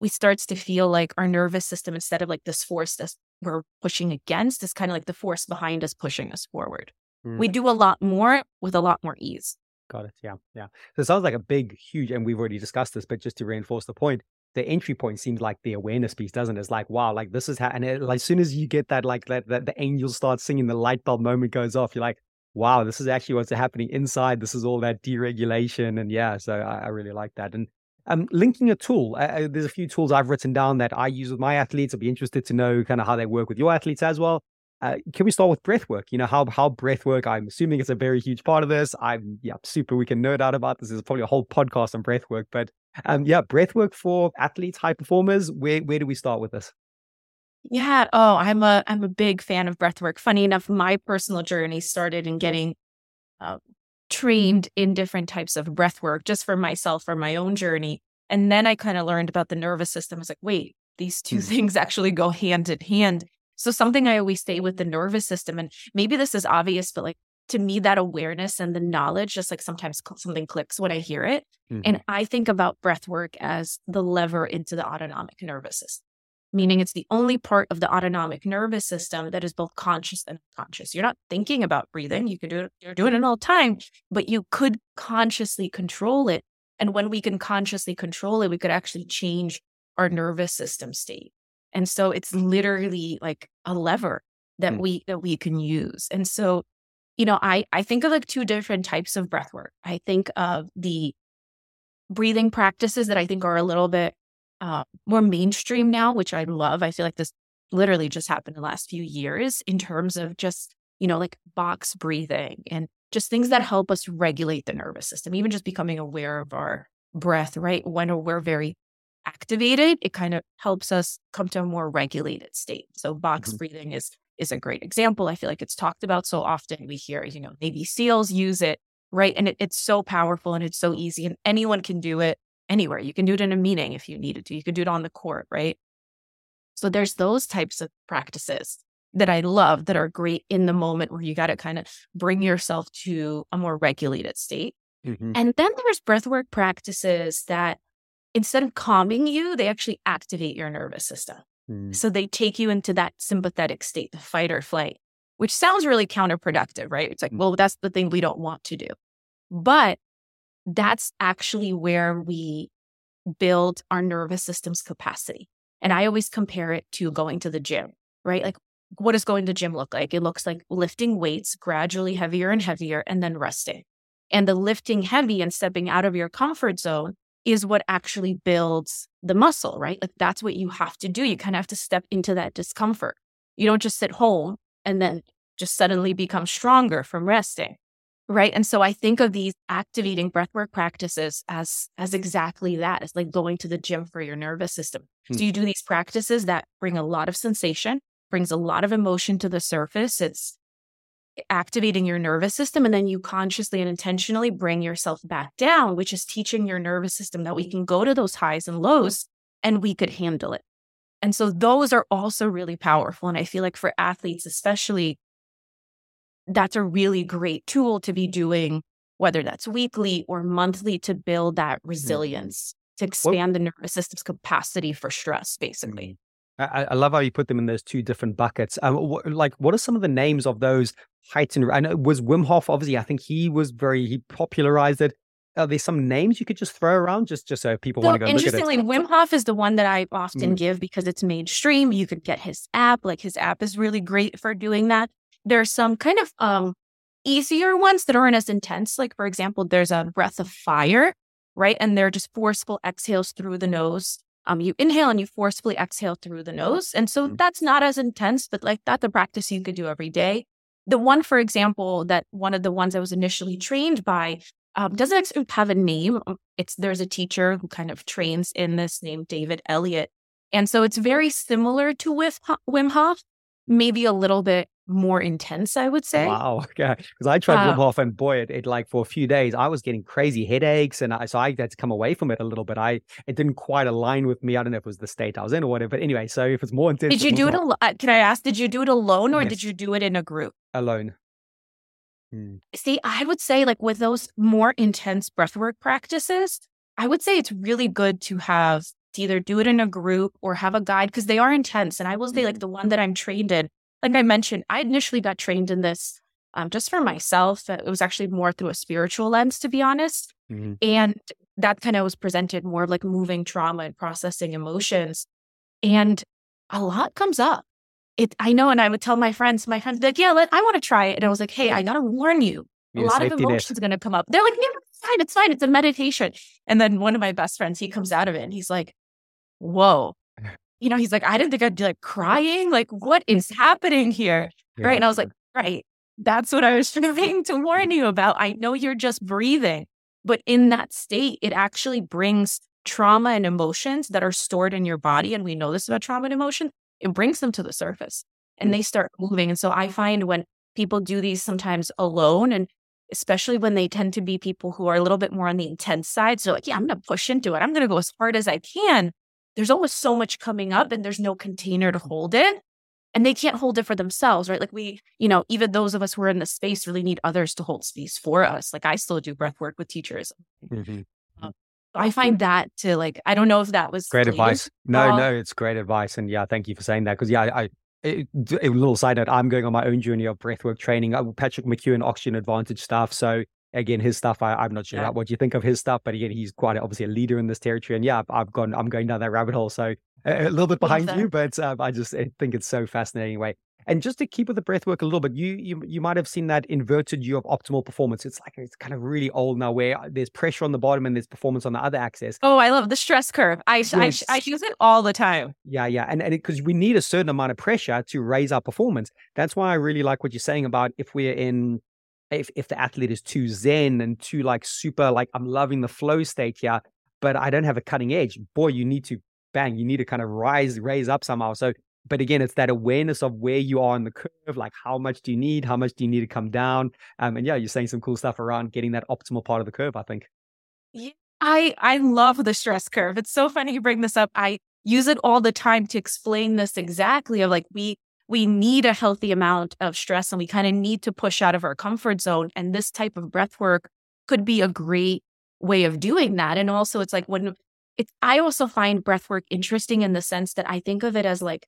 we starts to feel like our nervous system instead of like this force that we're pushing against is kind of like the force behind us pushing us forward. Mm. we do a lot more with a lot more ease. Got it yeah yeah. So it sounds like a big huge and we've already discussed this but just to reinforce the point the entry point seems like the awareness piece doesn't it? it's like wow like this is how and it, like as soon as you get that like that, that the angels start singing the light bulb moment goes off you're like wow this is actually what's happening inside this is all that dysregulation and yeah so I, I really like that and um, linking a tool, uh, there's a few tools I've written down that I use with my athletes. I'd be interested to know kind of how they work with your athletes as well. Uh, can we start with breath work? You know, how how breath work, I'm assuming it's a very huge part of this. I'm yeah, super we can nerd out about this. There's probably a whole podcast on breath work, but um yeah, breath work for athletes, high performers, where where do we start with this? Yeah, oh, I'm a I'm a big fan of breath work. Funny enough, my personal journey started in getting uh, trained in different types of breath work just for myself for my own journey. And then I kind of learned about the nervous system. I was like, wait, these 2 mm-hmm. things actually go hand in hand. So something I always say with the nervous system, and maybe this is obvious, but like to me, that awareness and the knowledge, just like sometimes something clicks when I hear it. Mm-hmm. And I think about breath work as the lever into the autonomic nervous system meaning it's the only part of the autonomic nervous system that is both conscious and unconscious. You're not thinking about breathing. You can do it, you're doing it all the time, but you could consciously control it. And when we can consciously control it, we could actually change our nervous system state. And so it's literally like a lever that mm. we that we can use. And so, you know, I I think of like two different types of breath work. I think of the breathing practices that I think are a little bit uh, more mainstream now, which I love. I feel like this literally just happened in the last few years in terms of just, you know, like box breathing and just things that help us regulate the nervous system, even just becoming aware of our breath, right? When we're very activated, it kind of helps us come to a more regulated state. So box mm-hmm. breathing is is a great example. I feel like it's talked about so often. We hear, you know, Navy SEALs use it, right? And it, it's so powerful and it's so easy and anyone can do it anywhere. You can do it in a meeting if you needed to. You could do it on the court, right? So there's those types of practices that I love that are great in the moment where you got to kind of bring yourself to a more regulated state. Mm-hmm. And then there's breathwork practices that instead of calming you, they actually activate your nervous system. Mm. So they take you into that sympathetic state, the fight or flight, which sounds really counterproductive, right? It's like, mm. well, that's the thing we don't want to do. But that's actually where we build our nervous system's capacity. And I always compare it to going to the gym, right? Like, what does going to the gym look like? It looks like lifting weights gradually heavier and heavier and then resting. And the lifting heavy and stepping out of your comfort zone is what actually builds the muscle, right? Like that's what you have to do. You kind of have to step into that discomfort. You don't just sit home and then just suddenly become stronger from resting. Right. And so I think of these activating breathwork practices as as exactly that. It's like going to the gym for your nervous system. Hmm. So you do these practices that bring a lot of sensation, brings a lot of emotion to the surface. It's activating your nervous system. And then you consciously and intentionally bring yourself back down, which is teaching your nervous system that we can go to those highs and lows and we could handle it. And so those are also really powerful. And I feel like for athletes, especially, that's a really great tool to be doing, whether that's weekly or monthly, to build that mm-hmm. resilience, mm-hmm. to expand the nervous system's capacity for stress, basically. I, I, love how you put them in those two different buckets. Um, wh- like, what are some of the names of those heightened? I know was Wim Hof. Obviously, I think he was very he popularized it. Are there some names you could just throw around just just so people so want to go? Interestingly, Wim Hof is the one that I often mm. give because it's mainstream. You could get his app. Like his app is really great for doing that. There's some kind of um easier ones that aren't as intense. Like for example, there's a breath of fire, right? And they're just forceful exhales through the nose um, you inhale and you forcefully exhale through the nose. And so mm-hmm. that's not as intense, but like that's a practice you could do every day. The one, for example, that one of the ones I was initially trained by um, doesn't have a name. Um, it's there's a teacher who kind of trains in this named David Elliott. And so it's very similar to Wim Hof, maybe a little bit more intense, I would say. Wow. Yeah. Because I tried um, Wim Hof and boy, it, it, like for a few days, I was getting crazy headaches. And I, so I had to come away from it a little bit. I, it didn't quite align with me. I don't know if it was the state I was in or whatever. But anyway, so if it's more intense. Did you do it alone? Uh, can I ask, did you do it alone or yes. did you do it in a group? Alone. Hmm. See, I would say like with those more intense breathwork practices, I would say it's really good to have to either do it in a group or have a guide because they are intense. And I will say like mm-hmm. the one that I'm trained in, like I mentioned, I initially got trained in this um, just for myself. It was actually more through a spiritual lens, to be honest. Mm-hmm. And that kind of was presented more like moving trauma and processing emotions. And a lot comes up. It, I know, and I would tell my friends, my friends, like, yeah, let, I want to try it. And I was like, hey, I gotta warn you, a lot of emotions are gonna come up. They're like, yeah, it's fine, it's fine, it's a meditation. And then one of my best friends, he comes out of it and he's like, whoa, you know, he's like, I didn't think I'd be like crying. Like, what is happening here? Yeah. Right. And I was like, right. That's what I was trying to warn you about. I know you're just breathing, but in that state, it actually brings trauma and emotions that are stored in your body. And we know this about trauma and emotion, it brings them to the surface and mm. they start moving. And so I find when people do these sometimes alone and especially when they tend to be people who are a little bit more on the intense side. So like, yeah, I'm going to push into it. I'm going to go as hard as I can there's always so much coming up and there's no container to hold it. And they can't hold it for themselves, right? Like we, you know, even those of us who are in the space really need others to hold space for us. Like I still do breath work with teachers. Mm-hmm. Um, I find that to like, I don't know if that was great advice. No, uh, no, it's great advice. And yeah, thank you for saying that. Cause yeah, I, it, a little side note, I'm going on my own journey of breathwork training. Uh, Patrick McKeown, Oxygen Advantage stuff. So again, his stuff, I, am not sure yeah. what you think of his stuff, but again, he's quite obviously a leader in this territory. And yeah, I've gone, I'm going down that rabbit hole. So a, a little bit behind you, but um, I just I think it's so fascinating anyway And just to keep with the breath work a little bit, you you you might have seen that inverted U of optimal performance. It's like it's kind of really old now, where there's pressure on the bottom and there's performance on the other axis. Oh, I love the stress curve. I yes. I, I, use it all the time. Yeah, yeah, and and because we need a certain amount of pressure to raise our performance. That's why I really like what you're saying about if we're in if, if the athlete is too zen and too like super like i'm loving the flow state here but i don't have a cutting edge boy you need to bang you need to kind of rise raise up somehow. So but again it's that awareness of where you are in the curve like how much do you need? How much do you need to come down? Um, and yeah you're saying some cool stuff around getting that optimal part of the curve i think. Yeah, i i love the stress curve. It's so funny you bring this up. I use it all the time to explain this exactly of like we we need a healthy amount of stress and we kind of need to push out of our comfort zone. And this type of breath work could be a great way of doing that. And also, it's like when it's, I also find breath work interesting in the sense that I think of it as like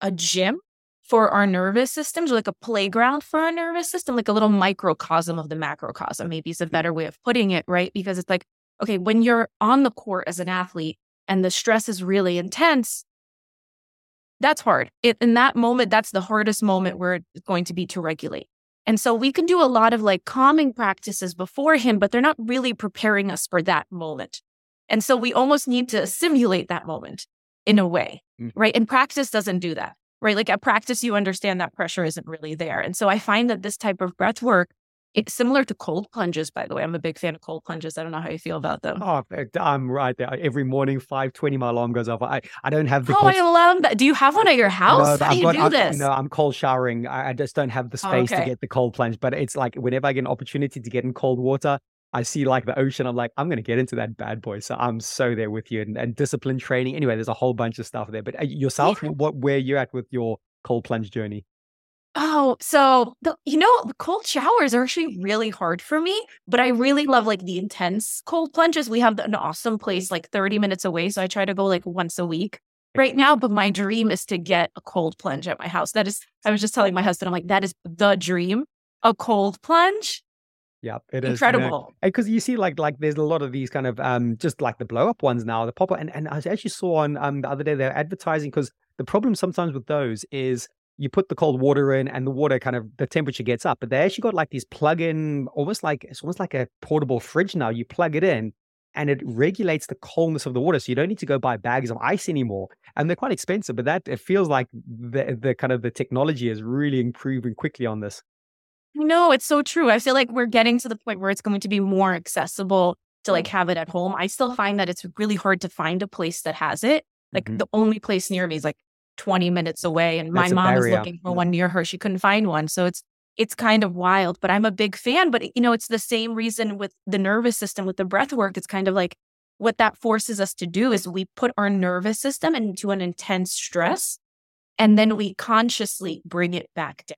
a gym for our nervous systems, or like a playground for our nervous system, like a little microcosm of the macrocosm, maybe is a mm. better way of putting it, right? Because it's like, okay, when you're on the court as an athlete and the stress is really intense, that's hard. It, in that moment, that's the hardest moment where it's going to be to regulate. And so we can do a lot of like calming practices before him, but they're not really preparing us for that moment. And so we almost need to simulate that moment in a way, mm. right? And practice doesn't do that, right? Like at practice, you understand that pressure isn't really there. And so I find that this type of breath work it's similar to cold plunges, by the way. I'm a big fan of cold plunges. I don't know how you feel about them. Oh, I'm right there. Every morning, 5.20, my alarm goes off. I, I don't have the... Oh, cold... I love that. Do you have one at your house? No, how do you got, do i this? No, I'm cold showering. I, I just don't have the oh, space oh, okay. to get the cold plunge. But it's like whenever I get an opportunity to get in cold water, I see like the ocean. I'm like, I'm going to get into that bad boy. So I'm so there with you and, and discipline training. Anyway, there's a whole bunch of stuff there. But uh, yourself, yeah. what where you at with your cold plunge journey? Oh, so the, you know, the cold showers are actually really hard for me, but I really love like the intense cold plunges. We have an awesome place like 30 minutes away. So I try to go like once a week right now. But my dream is to get a cold plunge at my house. That is, I was just telling my husband, I'm like, that is the dream a cold plunge. Yeah, it is incredible. Because you, see, like, like there's a lot of these kind of um, just like the blow up ones now, the pop up, and and I actually saw on um the other day they're advertising because the problem sometimes with those is you put the cold water in and the water kind of the temperature gets up. But they actually got like these plug-in, almost like it's almost like a portable fridge now. You plug it in and it regulates the coldness of the water. So you don't need to go buy bags of ice anymore. And they're quite expensive, but that it feels like the the kind of the technology is really improving quickly on this. No, it's so true. I feel like we're getting to the point where it's going to be more accessible to like have it at home. I still find that it's really hard to find a place that has it. Like mm-hmm. the only place near me is like 20 minutes away and my mom is looking for one near her. She couldn't find one. So it's it's kind of wild but i'm a big fan but you know it's the same reason with the nervous system with the breath work. It's kind of like what that forces us to do is we put our nervous system into an intense stress and then we consciously bring it back down.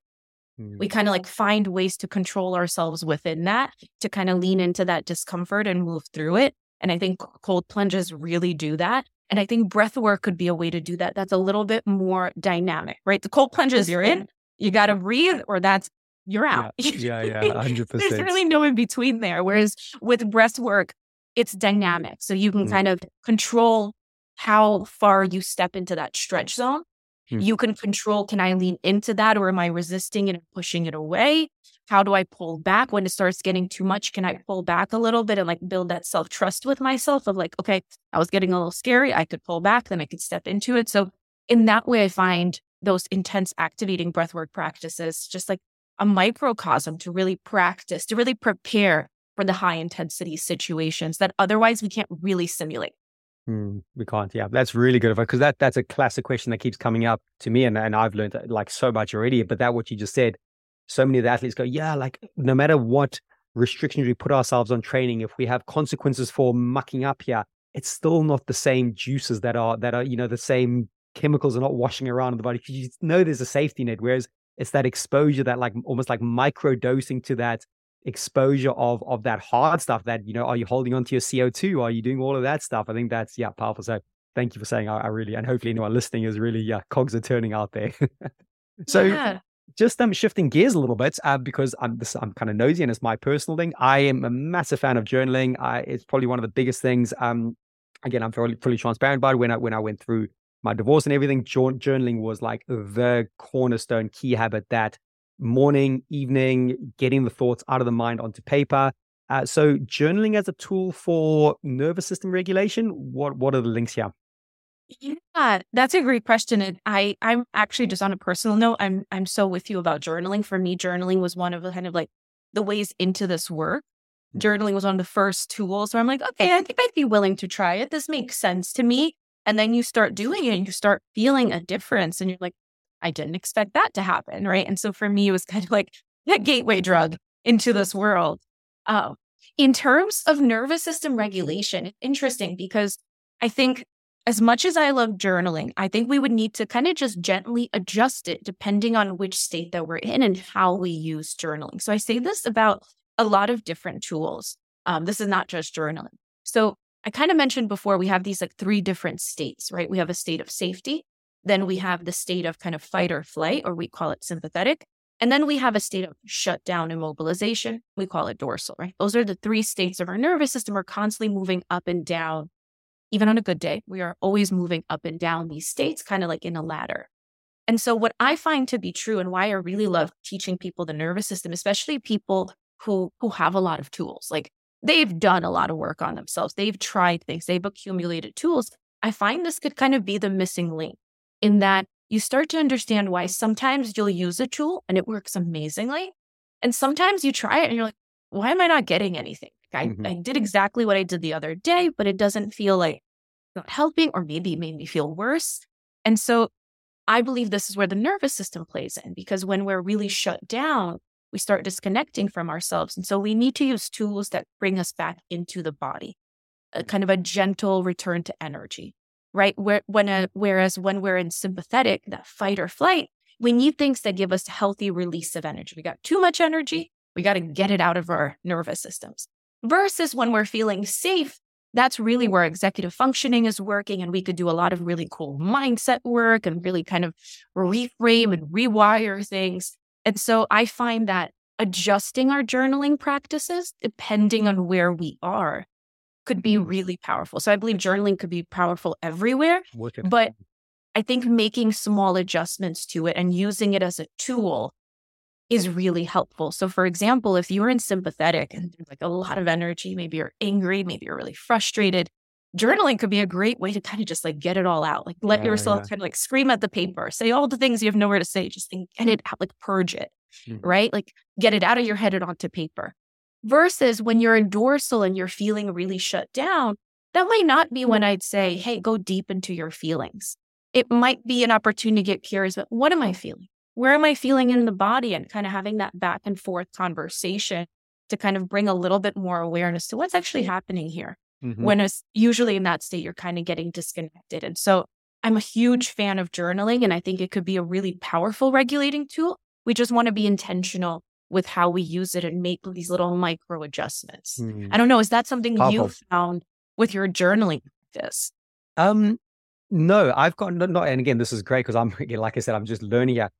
Mm. we kind of like find ways to control ourselves within that to kind of lean into that discomfort and move through it and i think cold plunges really do that and I think breath work could be a way to do that. That's a little bit more dynamic, right? The cold plunges you're in, you got to breathe, or that's you're out. Yeah, yeah, hundred percent. There's really no in between there. Whereas with breath work, it's dynamic, so you can mm. kind of control how far you step into that stretch zone. Mm. You can control: can I lean into that, or am I resisting it and pushing it away? How do I pull back when it starts getting too much? Can I pull back a little bit and like build that self trust with myself of like, okay, I was getting a little scary. I could pull back, then I could step into it. So in that way, I find those intense activating breathwork practices just like a microcosm to really practice, to really prepare for the high intensity situations that otherwise we can't really simulate. Mm, we can't. Yeah, that's really good because that that's a classic question that keeps coming up to me, and and I've learned like so much already. But that what you just said so many of the athletes go, yeah, like no matter what restrictions we put ourselves on training, if we have consequences for mucking up here, it's still not the same juices that are that are you know the same chemicals are not washing around in the body. Because you know there's a safety net. Whereas it's that exposure that like almost like micro dosing to that exposure of of that hard stuff that you know are you holding on to your co2 are you doing all of that stuff? I think that's yeah powerful. So thank you for saying i, I really and hopefully anyone listening is really yeah cogs are turning out there. So yeah just um shifting gears a little bit uh, because I'm this I'm kind of nosy and it's my personal thing. I am a massive fan of journaling. I, it's probably one of the biggest things. Um, again, I'm fully, fully transparent about it. When I when I went through my divorce and everything, journaling was like the cornerstone key habit that morning, evening, getting the thoughts out of the mind onto paper. Uh, so journaling as a tool for nervous system regulation. What what are the links here? Yeah, that's a great question. And I, I'm actually just on a personal note, I'm I'm so with you about journaling. For me, journaling was one of the kind of like the ways into this work. Mm. Journaling was one of the first tools where I'm like, okay, I think I'd be willing to try it. This makes sense to me. And then you start doing it and you start feeling a difference. And you're like, I didn't expect that to happen. Right. And so for me, it was kind of like that gateway drug into this world. Uh, in terms of nervous system regulation, interesting because I think as much as I love journaling, I think we would need to kind of just gently adjust it depending on which state that we're in and how we use journaling. So I say this about a lot of different tools. Um, this is not just journaling. So I kind of mentioned before we have these like three different states, right? We have a state of safety, Then we have the state of kind of fight or flight, or we call it sympathetic. And then we have a state of shutdown immobilization. We call it dorsal, right? Those are the three states of our nervous system. We're constantly moving up and down. Even on a good day, we are always moving up and down these states, kind of like in a ladder. And so, what I find to be true and why I really love teaching people the nervous system, especially people who, who have a lot of tools, like they've done a lot of work on themselves, they've tried things, they've accumulated tools. I find this could kind of be the missing link in that you start to understand why sometimes you'll use a tool and it works amazingly. And sometimes you try it and you're like, why am I not getting anything? I, mm-hmm. I did exactly what I did the other day, but it doesn't feel like not helping, or maybe it made me feel worse. And so I believe this is where the nervous system plays in because when we're really shut down, we start disconnecting from ourselves. And so we need to use tools that bring us back into the body, a kind of a gentle return to energy right? Where, when a, whereas when we're in sympathetic, that fight or flight, we need things that give us healthy release of energy. We got too much energy, we got to get it out of our nervous systems. Versus when we're feeling safe, that's really where executive functioning is working. And we could do a lot of really cool mindset work and really kind of reframe and rewire things. And so I find that adjusting our journaling practices, depending on where we are, could be mm. really powerful. So I believe journaling could be powerful everywhere. But I think making small adjustments to it and using it as a tool is really helpful. So, for example, if you're in sympathetic and there's like a lot of energy, maybe you're angry, maybe you're really frustrated, journaling could be a great way to kind of just like get it all out. Like let yeah, yourself yeah. kind of like scream at the paper, say all the things you have nowhere to say, just think, get it out, like purge it, mm-hmm. right? Like get it out of your head and onto paper. Versus when you're in dorsal and you're feeling really shut down, that might not be when I'd say, hey, go deep into your feelings. It might be an opportunity to get curious, but what am I feeling? Where am I feeling in the body? And kind of having that back and forth conversation to kind of bring a little bit more awareness to what's actually happening here. Mm-hmm. When it's usually in that state, you're kind of getting disconnected. And so I'm a huge fan of journaling, and I think it could be a really powerful regulating tool. We just want to be intentional with how we use it and make these little micro adjustments. Mm. I don't know. Is that something Powerful. you found with your journaling practice? Um, no, I've got not, and again, this is great because I'm like I said, I'm just learning it.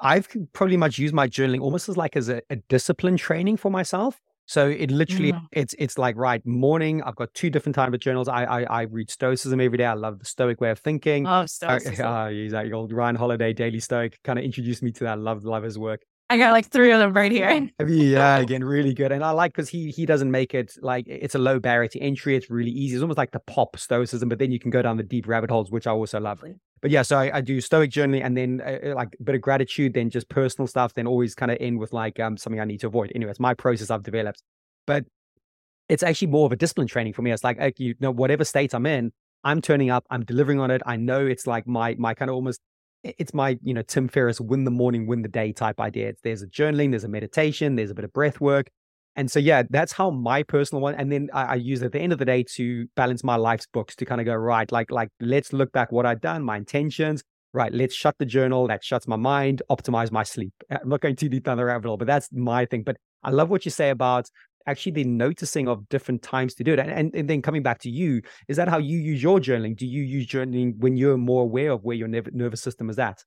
I've probably much used my journaling almost as like as a, a discipline training for myself. So it literally mm. it's it's like right morning. I've got two different type of journals. I, I I read Stoicism every day. I love the Stoic way of thinking. Oh, Stoicism. Uh, uh, he's like old Ryan Holiday, Daily Stoic. Kind of introduced me to that. Love love his work. I got like three of them right here. yeah, again, really good. And I like because he he doesn't make it like it's a low barrier to entry. It's really easy. It's almost like the pop stoicism, but then you can go down the deep rabbit holes, which I also love. But yeah, so I, I do stoic journaling and then uh, uh, like a bit of gratitude, then just personal stuff, then always kind of end with like um something I need to avoid. Anyway, it's my process I've developed. But it's actually more of a discipline training for me. It's like you know, whatever state I'm in, I'm turning up, I'm delivering on it. I know it's like my my kind of almost it's my you know tim ferriss win the morning win the day type idea. There's a journaling there's a meditation there's a bit of breath work. And so yeah that's how my personal one and then I, I use at the end of the day to balance my life's books to kind of go right like like let's look back what i've done my intentions. Right let's shut the journal that shuts my mind optimize my sleep. Uh, I'm not going too deep down the rabbit hole but that's my thing. But i love what you say about actually the noticing of different times to do it. And, and, and, then coming back to you, is that how you use your journaling? Do you use journaling when you're more aware of where your nervous system is at?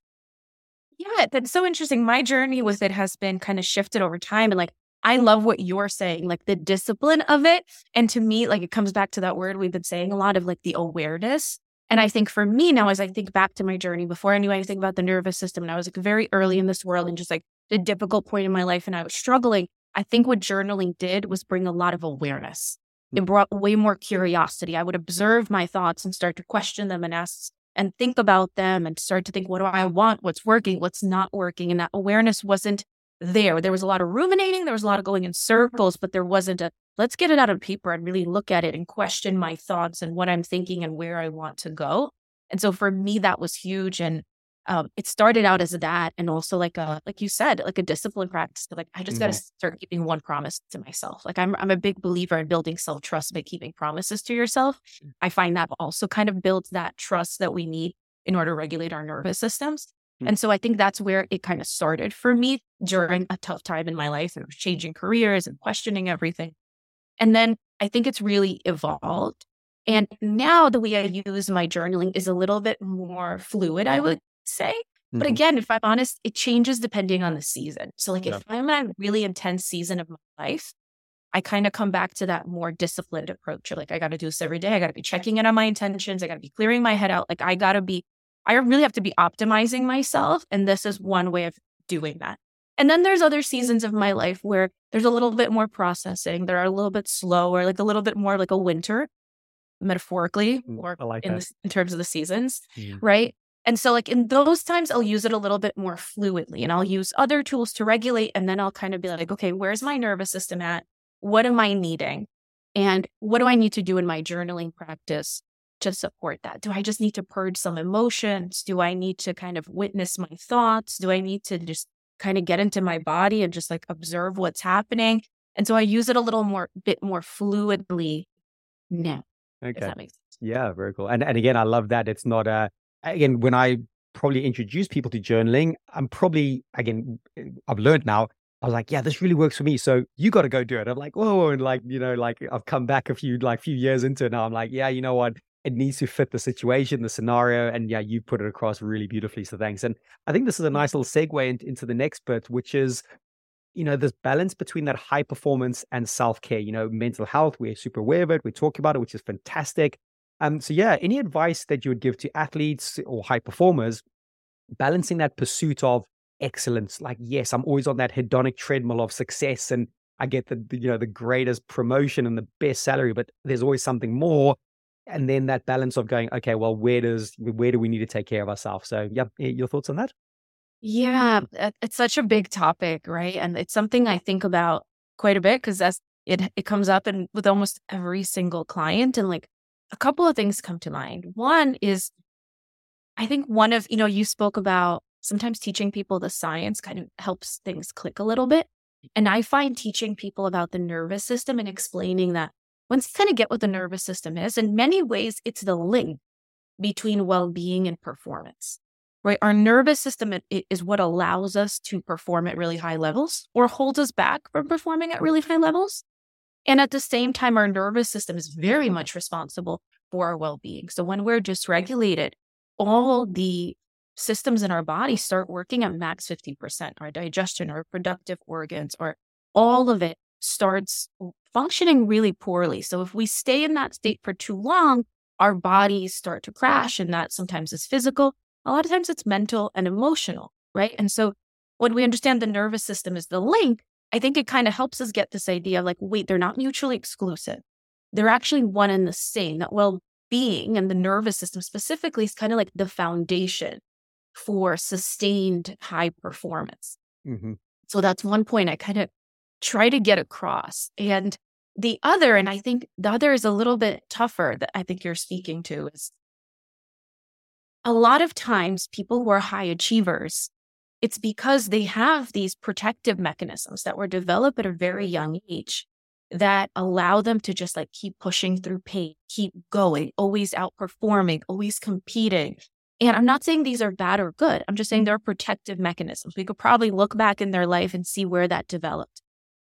Yeah, that's so interesting. My journey with it has been kind of shifted over time. And like, I love what you're saying, like the discipline of it. And to me, like, it comes back to that word we've been saying a lot of like the awareness. And I think for me now, as I think back to my journey before I knew anything about the nervous system, and I was like very early in this world and just like a difficult point in my life, and I was struggling. I think what journaling did was bring a lot of awareness. It mm. brought way more curiosity. I would observe my thoughts and start to question them and ask and think about them and start to think, what do I want? What's working? What's not working? And that awareness wasn't there. There was a lot of ruminating. There was a lot of going in circles, but there wasn't a let's get it out of paper and really look at it and question my thoughts and what I'm thinking and where I want to go. And so for me, that was huge. And um, it started out as that and also like a like you said like a discipline practice like i just mm-hmm. got to start keeping one promise to myself like i'm i'm a big believer in building self trust by keeping promises to yourself i find that also kind of builds that trust that we need in order to regulate our nervous systems mm-hmm. and so i think that's where it kind of started for me during a tough time in my life and changing careers and questioning everything and then i think it's really evolved And now the way I use my journaling is a little bit more fluid, I would say. But Mhm. again, if I'm honest, it changes depending on the season. So, like, Yeah. if I'm in a really intense season of my life, I kind of come back to that more disciplined approach. Of like, I got to do this every day. I got to be checking in on my intentions. I got to be clearing my head out. Like, I got to be, I really have to be optimizing myself. And this is one way of doing that. And then there's other seasons of my life where there's a little bit more processing. They're a little bit slower, like a little bit more like a winter, metaphorically, Mm, or like in, the, in terms of the seasons Mm. right? And so, like in those times, I'll use it a little bit more fluidly and I'll use other tools to regulate. And then I'll kind of be like, okay, where's my nervous system at? What am I needing? And what do I need to do in my journaling practice to support that? Do I just need to purge some emotions? Do I need to kind of witness my thoughts? Do I need to just kind of get into my body and just like observe what's happening? And so I use it a little more, bit more fluidly now, if Okay. that makes sense. Yeah, very cool. And and again, I love that it's not a again when I probably introduce people to journaling, I'm probably again I've learned now. I was like, yeah, this really works for me. So you got to go do it. I'm like, whoa, and like you know, like I've come back a few like few years into it now. I'm like, yeah, you know what? It needs to fit the situation, the scenario, and yeah, you put it across really beautifully. So thanks. And I think this is a mm. nice little segue in- into the next bit, which is you know, this balance between that high performance and self care, you know, mental health, we're super aware of it. We talk about it, which is fantastic. Um, so yeah, any advice that you would give to athletes or high performers, balancing that pursuit of excellence, like, yes, I'm always on that hedonic treadmill of success and I get the, you know, the greatest promotion and the best salary, but there's always something more. And then that balance of going, okay, well, where does, where do we need to take care of ourselves? So yeah, your thoughts on that? Yeah, it's such a big topic, right? And it's something I think about quite a bit because that's it. It comes up in with almost every single client, and like a couple of things come to mind. One is, I think one of you know you spoke about sometimes teaching people the science kind of helps things click a little bit, and I find teaching people about the nervous system and explaining that once you kind of get what the nervous system is, in many ways, it's the link between well-being and performance right? Our nervous system is what allows us to perform at really high levels or holds us back from performing at really high levels. And at the same time, our nervous system is very much responsible for our well being. So when we're dysregulated, all the systems in our body start working at max 50%. Our digestion, our reproductive organs, or all of it starts functioning really poorly. So if we stay in that state for too long, our bodies start to crash, and that sometimes is physical a lot of times it's mental and emotional, right? And so when we understand the nervous system is the link, I think it kind of helps us get this idea of like, wait, they're not mutually exclusive. They're actually one and the same. That well being and the nervous system specifically is kind of like the foundation for sustained high performance. hmm So that's one point I kind of try to get across. And the other, and I think the other is a little bit tougher that I think you're speaking to is a lot of times people who are high achievers, it's because they have these protective mechanisms that were developed at a very young age that allow them to just like keep pushing through pain, keep going, always outperforming, always competing. And I'm not saying these are bad or good. I'm just saying they're protective mechanisms. We could probably look back in their life and see where that developed.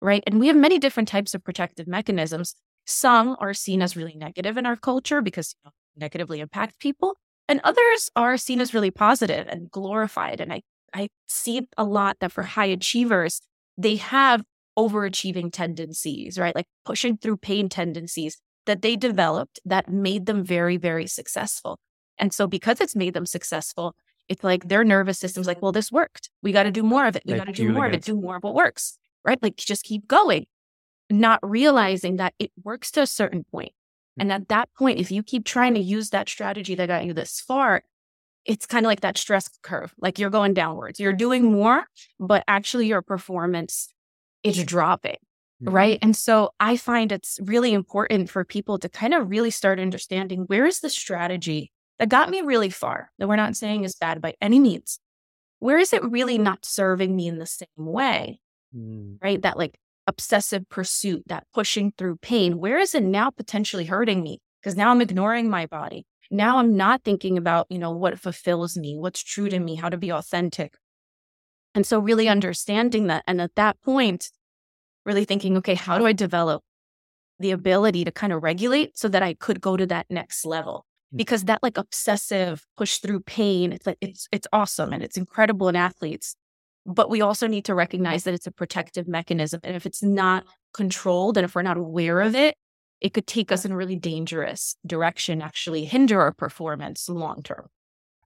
Right. And we have many different types of protective mechanisms. Some are seen as really negative in our culture because you know, negatively impact people and others are seen as really positive and glorified and i i see a lot that for high achievers they have overachieving tendencies right? Like pushing through pain tendencies that they developed that made them very very successful. And so because it's made them successful it's like their nervous system's like well this worked. We got to do more of it. We got to do more of it. it do more of what works right? Like just keep going not realizing that it works to a certain point. And at that point, if you keep trying to use that strategy that got you this far, it's kind of like that stress curve. Like you're going downwards. You're doing more, but actually your performance is dropping. Mhm. Right. And so I find it's really important for people to kind of really start understanding where is the strategy that got me really far, that we're not saying is bad by any means. Where is it really not serving me in the same way? Mm. right? That like obsessive pursuit, that pushing through pain. Where is it now potentially hurting me? Because now I'm ignoring my body. Now I'm not thinking about, you know, what fulfills me, what's true to me, how to be authentic. And so really understanding that. And at that point, really thinking, okay, how do I develop the ability to kind of regulate so that I could go to that next level. Mm. Because that like obsessive push through pain, it's like it's it's awesome and it's incredible in athletes. But we also need to recognize that it's a protective mechanism. And if it's not controlled and if we're not aware of it, it could take us in a really dangerous direction, actually hinder our performance long term.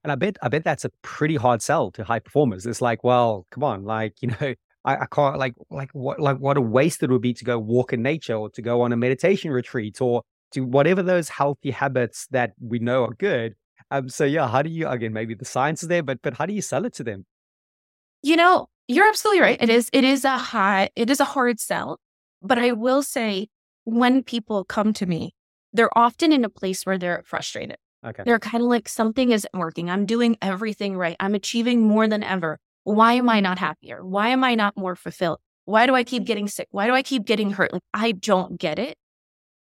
And I bet I bet that's a pretty hard sell to high performers. It's like, well, come on, like, you know, I, I can't like like what like what a waste it would be to go walk in nature or to go on a meditation retreat or to whatever those healthy habits that we know are good. Um, so yeah, how do you again maybe the science is there, but but how do you sell it to them? You know, you're absolutely right. It is it is a high it is a hard sell. But I will say when people come to me, they're often in a place where they're frustrated. Okay. They're kind of like something isn't working. I'm doing everything right. I'm achieving more than ever. Why am I not happier? Why am I not more fulfilled? Why do I keep getting sick? Why do I keep getting hurt? Like, I don't get it.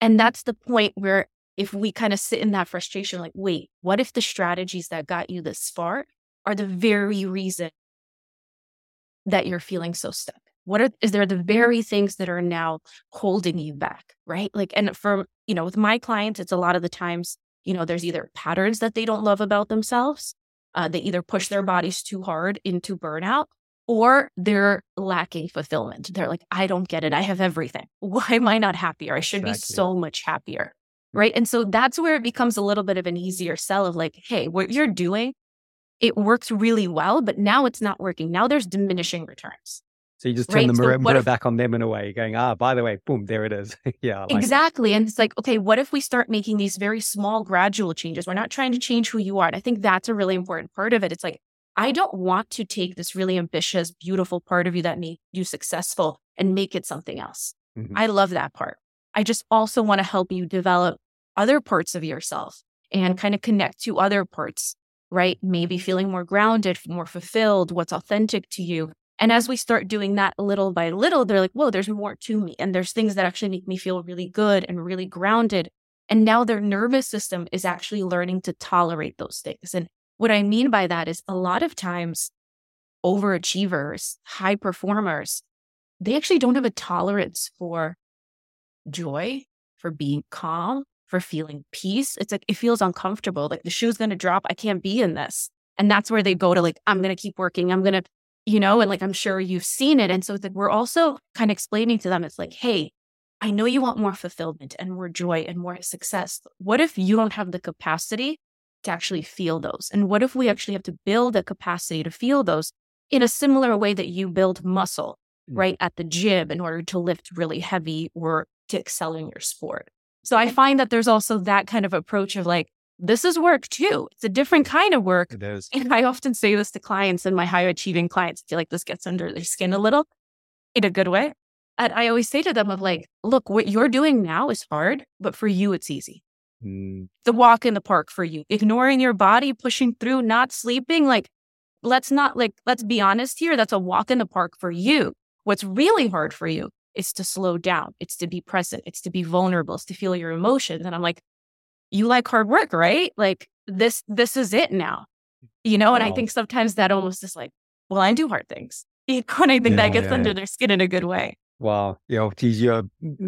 And that's the point where if we kind of sit in that frustration, like, wait, what if the strategies that got you this far are the very reason that you're feeling so stuck? What are, is there the very things that are now holding you back? Right. Like, and for, you know, with my clients, it's a lot of the times, you know, there's either patterns that they don't love about themselves uh, they either push their bodies too hard into burnout or they're lacking fulfillment. They're like, I don't get it. I have everything. Why am I not happier? I should exactly. be so much happier. Right. And so that's where it becomes a little bit of an easier sell of like, hey, what you're doing, it works really well, but now it's not working. Now there's diminishing returns. So you just turn right? the mirror, so mirror if, back on them in a way, going, ah, by the way, boom, there it is. yeah. Like exactly. It. And it's like, okay, what if we start making these very small, gradual changes? We're not trying to change who you are. And I think that's a really important part of it. It's like, I don't want to take this really ambitious, beautiful part of you that made you successful and make it something else. Mm-hmm. I love that part. I just also want to help you develop other parts of yourself and kind of connect to other parts, right? Maybe feeling more grounded, more fulfilled, what's authentic to you. And as we start doing that little by little, they're like, whoa, there's more to me. And there's things that actually make me feel really good and really grounded. And now their nervous system is actually learning to tolerate those things. And what I mean by that is a lot of times overachievers, high performers, they actually don't have a tolerance for joy, for being calm, for feeling peace. It's like it feels uncomfortable. Like the shoe's going to drop. I can't be in this. And that's where they go to like, I'm going to keep working. I'm going to you know, and like I'm sure you've seen it. And so it's like we're also kind of explaining to them, it's like, hey, I know you want more fulfillment and more joy and more success. What if you don't have the capacity to actually feel those? And what if we actually have to build a capacity to feel those in a similar way that you build muscle, mm. right, at the gym in order to lift really heavy or to excel in your sport? So I find that there's also that kind of approach of like, this is work too. It's a different kind of work. It is. And I often say this to clients and my high achieving clients. I feel like this gets under their skin a little in a good way. And I always say to them of like, look, what you're doing now is hard, but for you, it's easy. Mm. The walk in the park for you, ignoring your body, pushing through, not sleeping. Like, let's not like, let's be honest here. That's a walk in the park for you. What's really hard for you is to slow down. It's to be present. It's to be vulnerable. It's to feel your emotions. And I'm like, you like hard work, right? Like this, this is it now, you know? And wow. I think sometimes that almost is like, well, I do hard things. and I think yeah, that gets yeah, under yeah. their skin in a good way. Wow, you know, geez, you're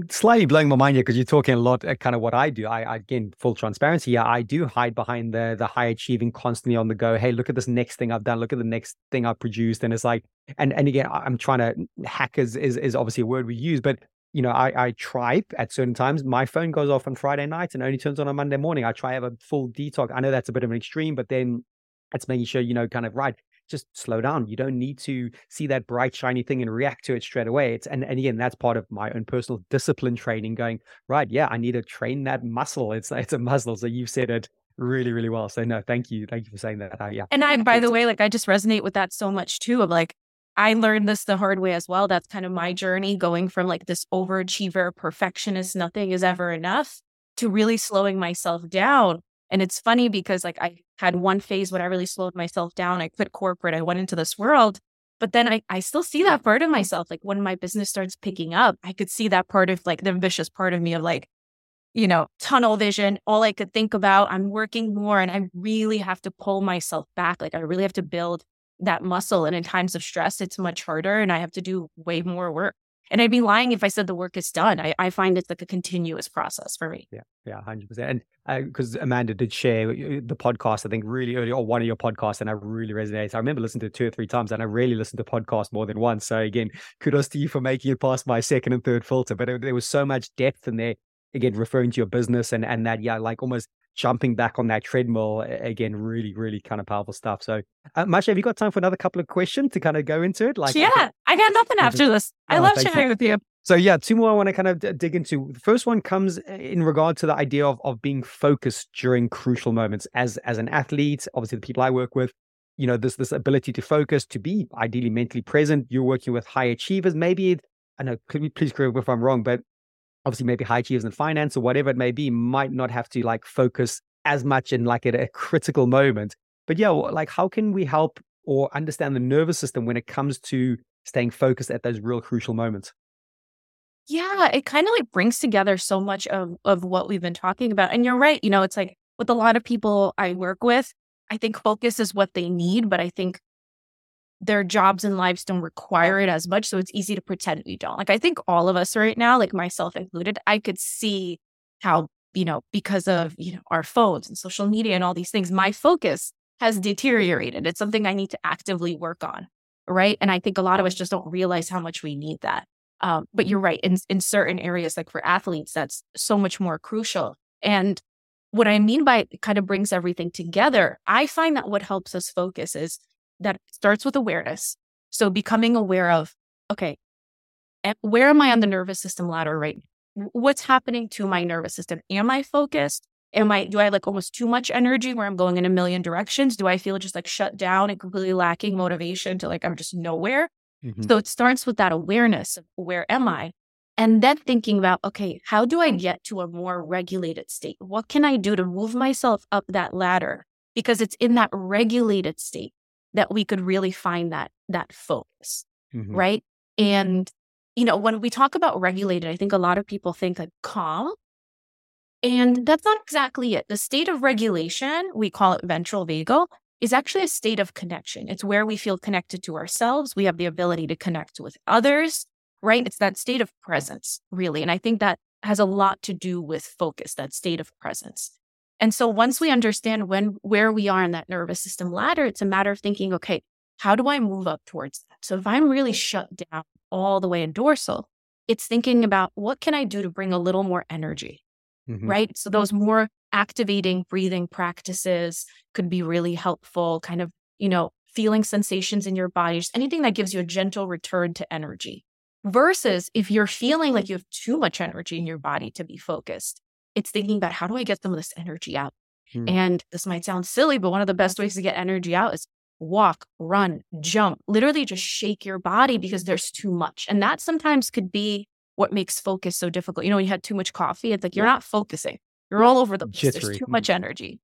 slightly blowing my mind here because you're talking a lot, uh, at kind of what I do. I, again, full transparency, yeah, I do hide behind the the high achieving, constantly on the go. Hey, look at this next thing I've done. Look at the next thing I've produced, and it's like, and and again, I'm trying to hackers is is obviously a word we use, but you know, I, I try at certain times. My phone goes off on Friday night and only turns on on Monday morning. I try have a full detox. I know that's a bit of an extreme, but then it's making sure, you know, kind of right. Just slow down. You don't need to see that bright, shiny thing and react to it straight away. It's and, and again, that's part of my own personal discipline training, going, right, yeah, I need to train that muscle. It's it's a muscle. So you've said it really, really well. So no, thank you. Thank you for saying that. Uh, yeah. And I, by the way, like I just resonate with that so much too of like, I learned this the hard way as well. That's kind of my journey going from like this overachiever, perfectionist, nothing is ever enough to really slowing myself down. And it's funny because like I had one phase when I really slowed myself down. I quit corporate, I went into this world. But then I, I still see that part of myself. Like when my business starts picking up, I could see that part of like the ambitious part of me of like, you know, tunnel vision. All I could think about, I'm working more and I really have to pull myself back. Like I really have to build that muscle. And in times of stress, it's much harder and I have to do way more work. And I'd be lying if I said the work is done. I, I find it's like a continuous process for me. Yeah, yeah, hundred percent. And because uh, Amanda did share the podcast, I think really early, or one of your podcasts, and I really resonated. I remember listening to it two or three times, and I really listened to podcasts more than once. So again, kudos to you for making it past my second and third filter. But it, there was so much depth in there. Again, referring to your business and and that, yeah, like almost jumping back on that treadmill again really really kind of powerful stuff. So uh, masha have you got time for another couple of questions to kind of go into it? Like yeah i got nothing after this. I oh, love sharing you. with you. So yeah two more i want to kind of d- dig into. The first one comes uh, in regard to the idea of, of being focused during crucial moments. As as an athlete obviously the people i work with you know this this ability to focus to be ideally mentally present you're working with high achievers. Maybe i know please correct me if i'm wrong but obviously maybe high achievers in finance or whatever it may be might not have to like focus as much in like at a critical moment. But yeah, like how can we help or understand the nervous system when it comes to staying focused at those real crucial moments? Yeah, it kind of like brings together so much of of what we've been talking about. And you're right, you know, it's like with a lot of people I work with, I think focus is what they need, but I think their jobs and lives don't require it as much. So it's easy to pretend we don't. Like, I think all of us right now, like myself included, I could see how, you know, because of, you know, our phones and social media and all these things, my focus has deteriorated. It's something I need to actively work on. Right. And I think a lot of us just don't realize how much we need that. Um, but you're right. In, in certain areas, like for athletes, that's so much more crucial. And what I mean by it kind of brings everything together, I find that what helps us focus is that starts with awareness. So becoming aware of, okay, where am I on the nervous system ladder right now? What's happening to my nervous system? Am I focused? Am I, do I like almost too much energy where I'm going in a million directions? Do I feel just like shut down and completely lacking motivation to like, I'm just nowhere? Mm-hmm. So it starts with that awareness of where am I? And then thinking about, okay, how do I get to a more regulated state? What can I do to move myself up that ladder? Because it's in that regulated state that we could really find that that focus mm-hmm. right? And you know when we talk about regulated i think a lot of people think like calm. And that's not exactly it. The state of regulation we call it ventral vagal is actually a state of connection. It's where we feel connected to ourselves. We have the ability to connect with others right? It's that state of presence really. And i think that has a lot to do with focus that state of presence and so once we understand when where we are in that nervous system ladder, it's a matter of thinking, okay, how do I move up towards that? So if I'm really shut down all the way in dorsal, it's thinking about what can I do to bring a little more energy, mm-hmm. right? So those more activating breathing practices could be really helpful, kind of, you know, feeling sensations in your body, just anything that gives you a gentle return to energy. Versus if you're feeling like you have too much energy in your body to be focused, it's thinking about how do I get some of this energy out? Hmm. And this might sound silly, but one of the best ways to get energy out is walk, run, jump, literally just shake your body because there's too much. And that sometimes could be what makes focus so difficult. You know, when you had too much coffee, it's like you're yeah. not focusing. You're all over the place. Jittery. There's too much energy.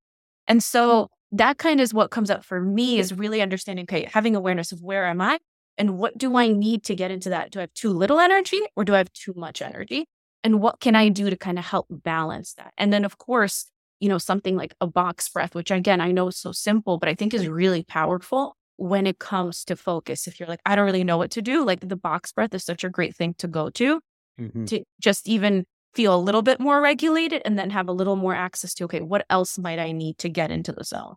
And so that kind of is what comes up for me is really understanding, okay, having awareness of where am I and what do I need to get into that? Do I have too little energy or do I have too much energy? And what can I do to kind of help balance that? And then, of course, you know, something like a box breath, which again, I know is so simple, but I think is really powerful when it comes to focus. If you're like, I don't really know what to do, like the box breath is such a great thing to go to, mm-hmm. to just even feel a little bit more regulated and then have a little more access to, okay, what else might I need to get into the zone?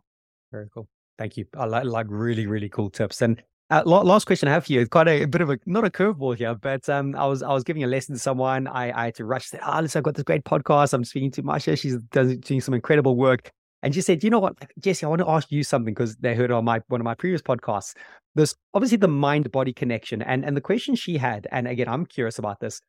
Very cool. Thank you. I like, like really, really cool tips. And uh, last question I have for you. Quite a, a bit of a not a curveball here, but um, I was I was giving a lesson to someone. I, I had to rush. Said, "Oh, listen, I've got this great podcast. I'm speaking to Masha. She's doing some incredible work." And she said, "You know what, Jesse? I want to ask you something because they heard on my one of my previous podcasts. This obviously the mind body connection, and and the question she had, and again, I'm curious about this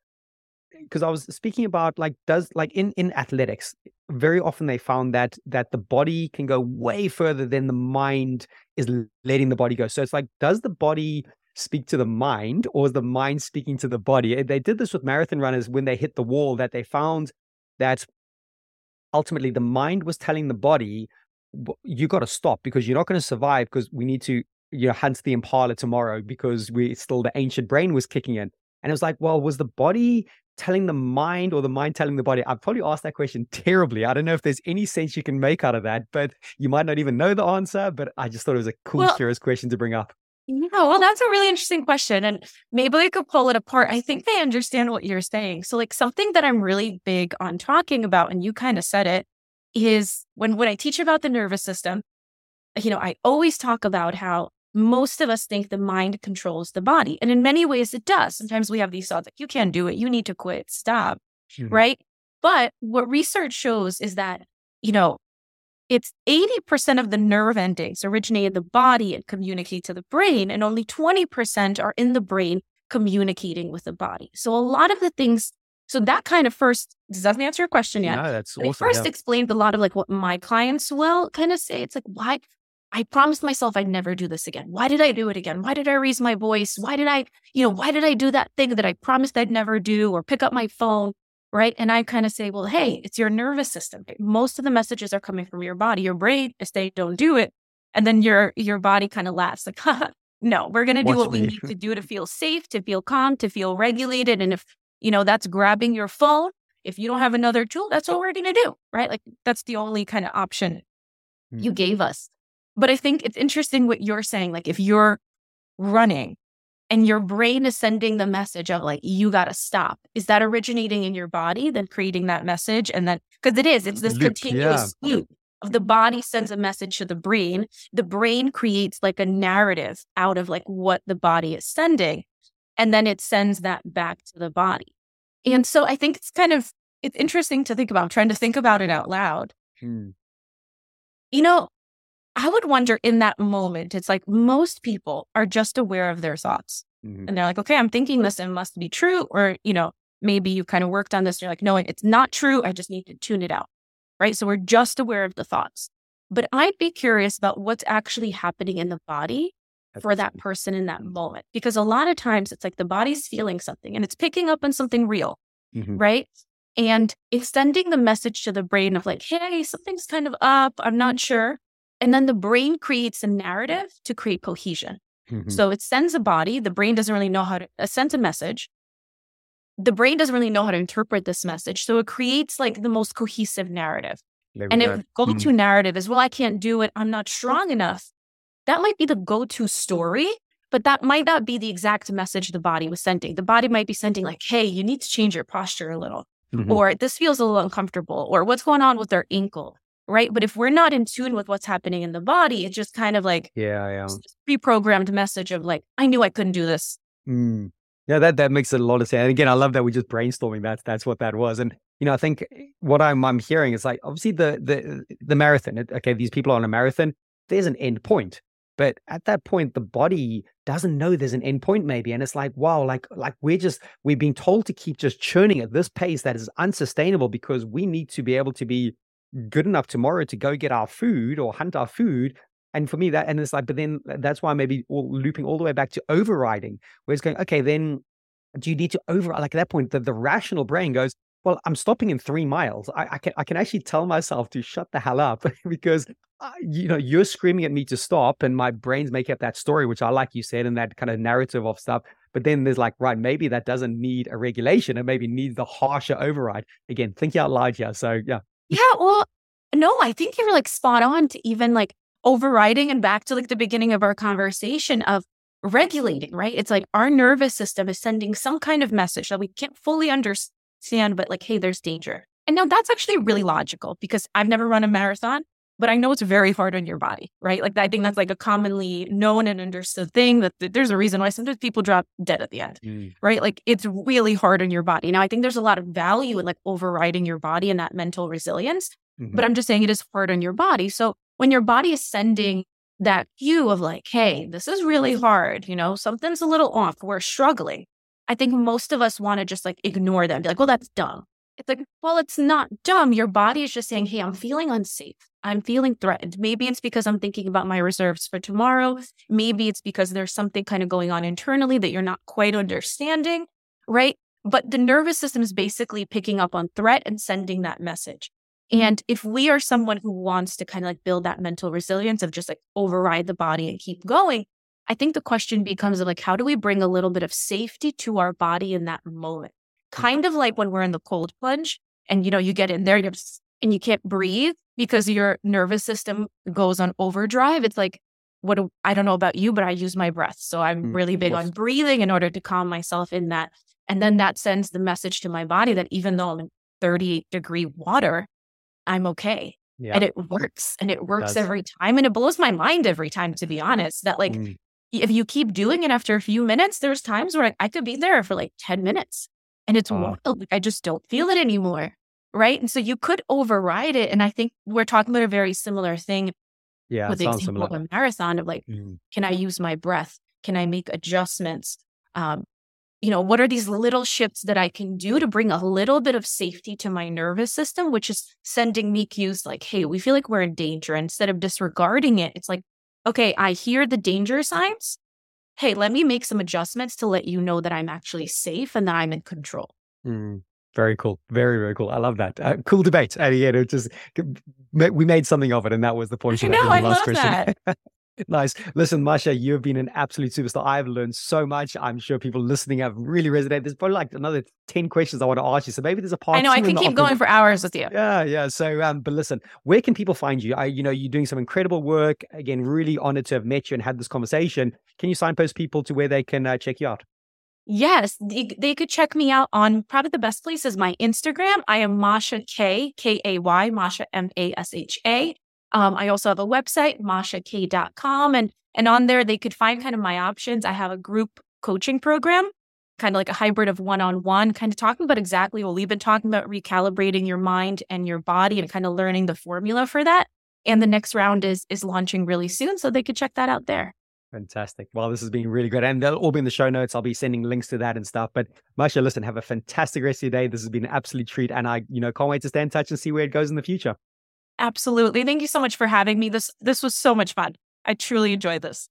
because I was speaking about like does like in in athletics very often they found that that the body can go way further than the mind is letting the body go. So it's like does the body speak to the mind or is the mind speaking to the body? Eh, they did this with marathon runners when they hit the wall that they found that ultimately the mind was telling the body you got to stop because you're not going to survive because we need to you know hunt the impala tomorrow because we still the ancient brain was kicking in and it was like well was the body telling the mind or the mind telling the body? I've probably asked that question terribly. I don't know if there's any sense you can make out of that, but you might not even know the answer. But I just thought it was a cool, well, curious question to bring up. Yeah, well, that's a really interesting question. And maybe we could pull it apart. I think they understand what you're saying. So, like, something that I'm really big on talking about, and you kind of said it, is when, when I teach about the nervous system, you know, I always talk about how most of us think the mind controls the body. And in many ways, it does. Sometimes we have these thoughts like, you can't do it. You need to quit. Stop. Mm-hmm. Right. But what research shows is that, you know, it's 80% of the nerve endings originate in the body and communicate to the brain, and only 20% are in the brain communicating with the body. So a lot of the things, so that kind of first doesn't answer your question yet. No, that's awesome. first yeah. explained a lot of like what my clients will kind of say. It's like, why? I promised myself I'd never do this again. Why did I do it again? Why did I raise my voice? Why did I, you know, why did I do that thing that I promised I'd never do or pick up my phone? right? And I kind of say, well, hey, it's your nervous system. Most of the messages are coming from your body. Your brain is saying, don't do it. And then your your body kind of laughs like, no, we're going to do what we need to do to feel safe, to feel calm, to feel regulated. And if, you know, that's grabbing your phone, if you don't have another tool, that's what we're going to do, right? Like that's the only kind of option mm-hmm. you gave us. But I think it's interesting what you're saying. Like if you're running and your brain is sending the message of like you got to stop is that originating in your body then creating that message and then because it is it's this loop, continuous yeah. loop of the body sends a message to the brain the brain creates like a narrative out of like what the body is sending and then it sends that back to the body and so i think it's kind of it's interesting to think about I'm trying to think about it out loud hmm. you know I would wonder in that moment, it's like most people are just aware of their thoughts. Mm-hmm. And they're like, okay, I'm thinking this and must be true. Or, you know, maybe you kind of worked on this and you're like, no, it's not true. I just need to tune it out. Right. So we're just aware of the thoughts. But I'd be curious about what's actually happening in the body for that person in that moment. Because a lot of times it's like the body's feeling something and it's picking up on something real. Mm-hmm. Right. And extending the message to the brain of like, hey, something's kind of up. I'm not sure and then the brain creates a narrative to create cohesion. Mm-hmm. So it sends a body. The brain doesn't really know how to uh, send a message. The brain doesn't really know how to interpret this message. So it creates like the most cohesive narrative. and if go to mm-hmm. narrative is, well, I can't do it. I'm not strong enough. That might be the go to story, but that might not be the exact message the body was sending. The body might be sending, like, hey, you need to change your posture a little, mm-hmm. or this feels a little uncomfortable, or what's going on with their ankle right? But if we're not in tune with what's happening in the body, it's just kind of like yeah, yeah, pre-programmed message of like, I knew I couldn't do this. Mm. Yeah, that that makes a lot of sense. And again, I love that we're just brainstorming. That's that's what that was. And you know, I think what I'm I'm hearing is like obviously the the the marathon. Okay, these people are on a marathon. There's an end point, but at that point, the body doesn't know there's an end point maybe, and it's like wow, like like we're just we're being told to keep just churning at this pace that is unsustainable because we need to be able to be good enough tomorrow to go get our food or hunt our food. And for me, that and it's like, but then that's why maybe all, looping all the way back to overriding, where it's going, okay, then do you need to over like at that point the, the rational brain goes, well, I'm stopping in three miles. I, I can I can actually tell myself to shut the hell up because uh, you know you're screaming at me to stop, and my brain's making up that story, which I like you said, and that kind of narrative of stuff. But then there's like, right, maybe that doesn't need a regulation, and maybe needs the harsher override. Again, thinking out loud here. So yeah, yeah, well, no, I think you're like spot on to even like overriding and back to like the beginning of our conversation of regulating, right? It's like our nervous system is sending some kind of message that we can't fully understand, but like, hey, there's danger. And now that's actually really logical because I've never run a marathon, but I know it's very hard on your body, right? Like, I think that's like a commonly known and understood thing that there's a reason why sometimes people drop dead at the end, mm. right? Like, it's really hard on your body. Now, I think there's a lot of value in like overriding your body and that mental resilience, mm-hmm. but I'm just saying it is hard on your body. So, when your body is sending that cue of like, hey, this is really hard, you know, something's a little off, we're struggling. I think most of us want to just like ignore them, be like, well, that's dumb. It's like, well, it's not dumb. Your body is just saying, hey, I'm feeling unsafe. I'm feeling threatened. Maybe it's because I'm thinking about my reserves for tomorrow. Maybe it's because there's something kind of going on internally that you're not quite understanding, right? But the nervous system is basically picking up on threat and sending that message. Mm-hmm. And if we are someone who wants to kind of like build that mental resilience of just like override the body and keep going, I think the question becomes of like, how do we bring a little bit of safety to our body in that moment? Mm-hmm. Kind of like when we're in the cold plunge and, you know, you get in there and you can't breathe because your nervous system goes on overdrive. It's like what do, I don't know about you, but I use my breath. So I'm mm, really big on breathing in order to calm myself in that. And then that sends the message to my body that even though I'm in 38 degree water, I'm okay. Yeah. And it works and it works it every time. And it blows my mind every time, to be honest, that like mm. if you keep doing it after a few minutes, there's times where I, I could be there for like 10 minutes and it's uh, wild. Like I just don't feel it anymore. Right. And so you could override it. And I think we're talking about a very similar thing yeah, with the example similar. of a marathon of like, mm. can I use my breath? Can I make adjustments? Um, you know, what are these little shifts that I can do to bring a little bit of safety to my nervous system, which is sending me cues like, hey, we feel like we're in danger. Instead of disregarding it, it's like, okay, I hear the danger signs. Hey, let me make some adjustments to let you know that I'm actually safe and that I'm in control. Mm. Very cool. Very, very cool. I love that. Uh, cool debate. And yeah, it just we made something of it, and that was the point. I know. I love question. that. nice. Listen, Masha, you have been an absolute superstar. I've learned so much. I'm sure people listening have really resonated. There's probably like another 10 questions I want to ask you. So maybe there's a part. I know I can keep going for hours with you. Yeah, yeah. So um, but listen, where can people find you? I, you know, you're doing some incredible work. Again, really honored to have met you and had this conversation. Can you signpost people to where they can uh, check you out? Yes, they, they, could check me out on probably the best place is my Instagram. I am Masha Kay, K A Y, Masha M A S H A. Um, I also have a website, mashakay.com. And, and on there, they could find kind of my options. I have a group coaching program, kind of like a hybrid of one on one, kind of talking about exactly what we've been talking about recalibrating your mind and your body and kind of learning the formula for that. And the next round is is launching really soon. So they could check that out there. Fantastic. Well, this has been really good. And they'll all be in the show notes. I'll be sending links to that and stuff. But Masha, listen, have a fantastic rest of your day. This has been an absolute treat. And I, you know, can't wait to stay in touch and see where it goes in the future. Absolutely. Thank you so much for having me. This this was so much fun. I truly enjoyed this.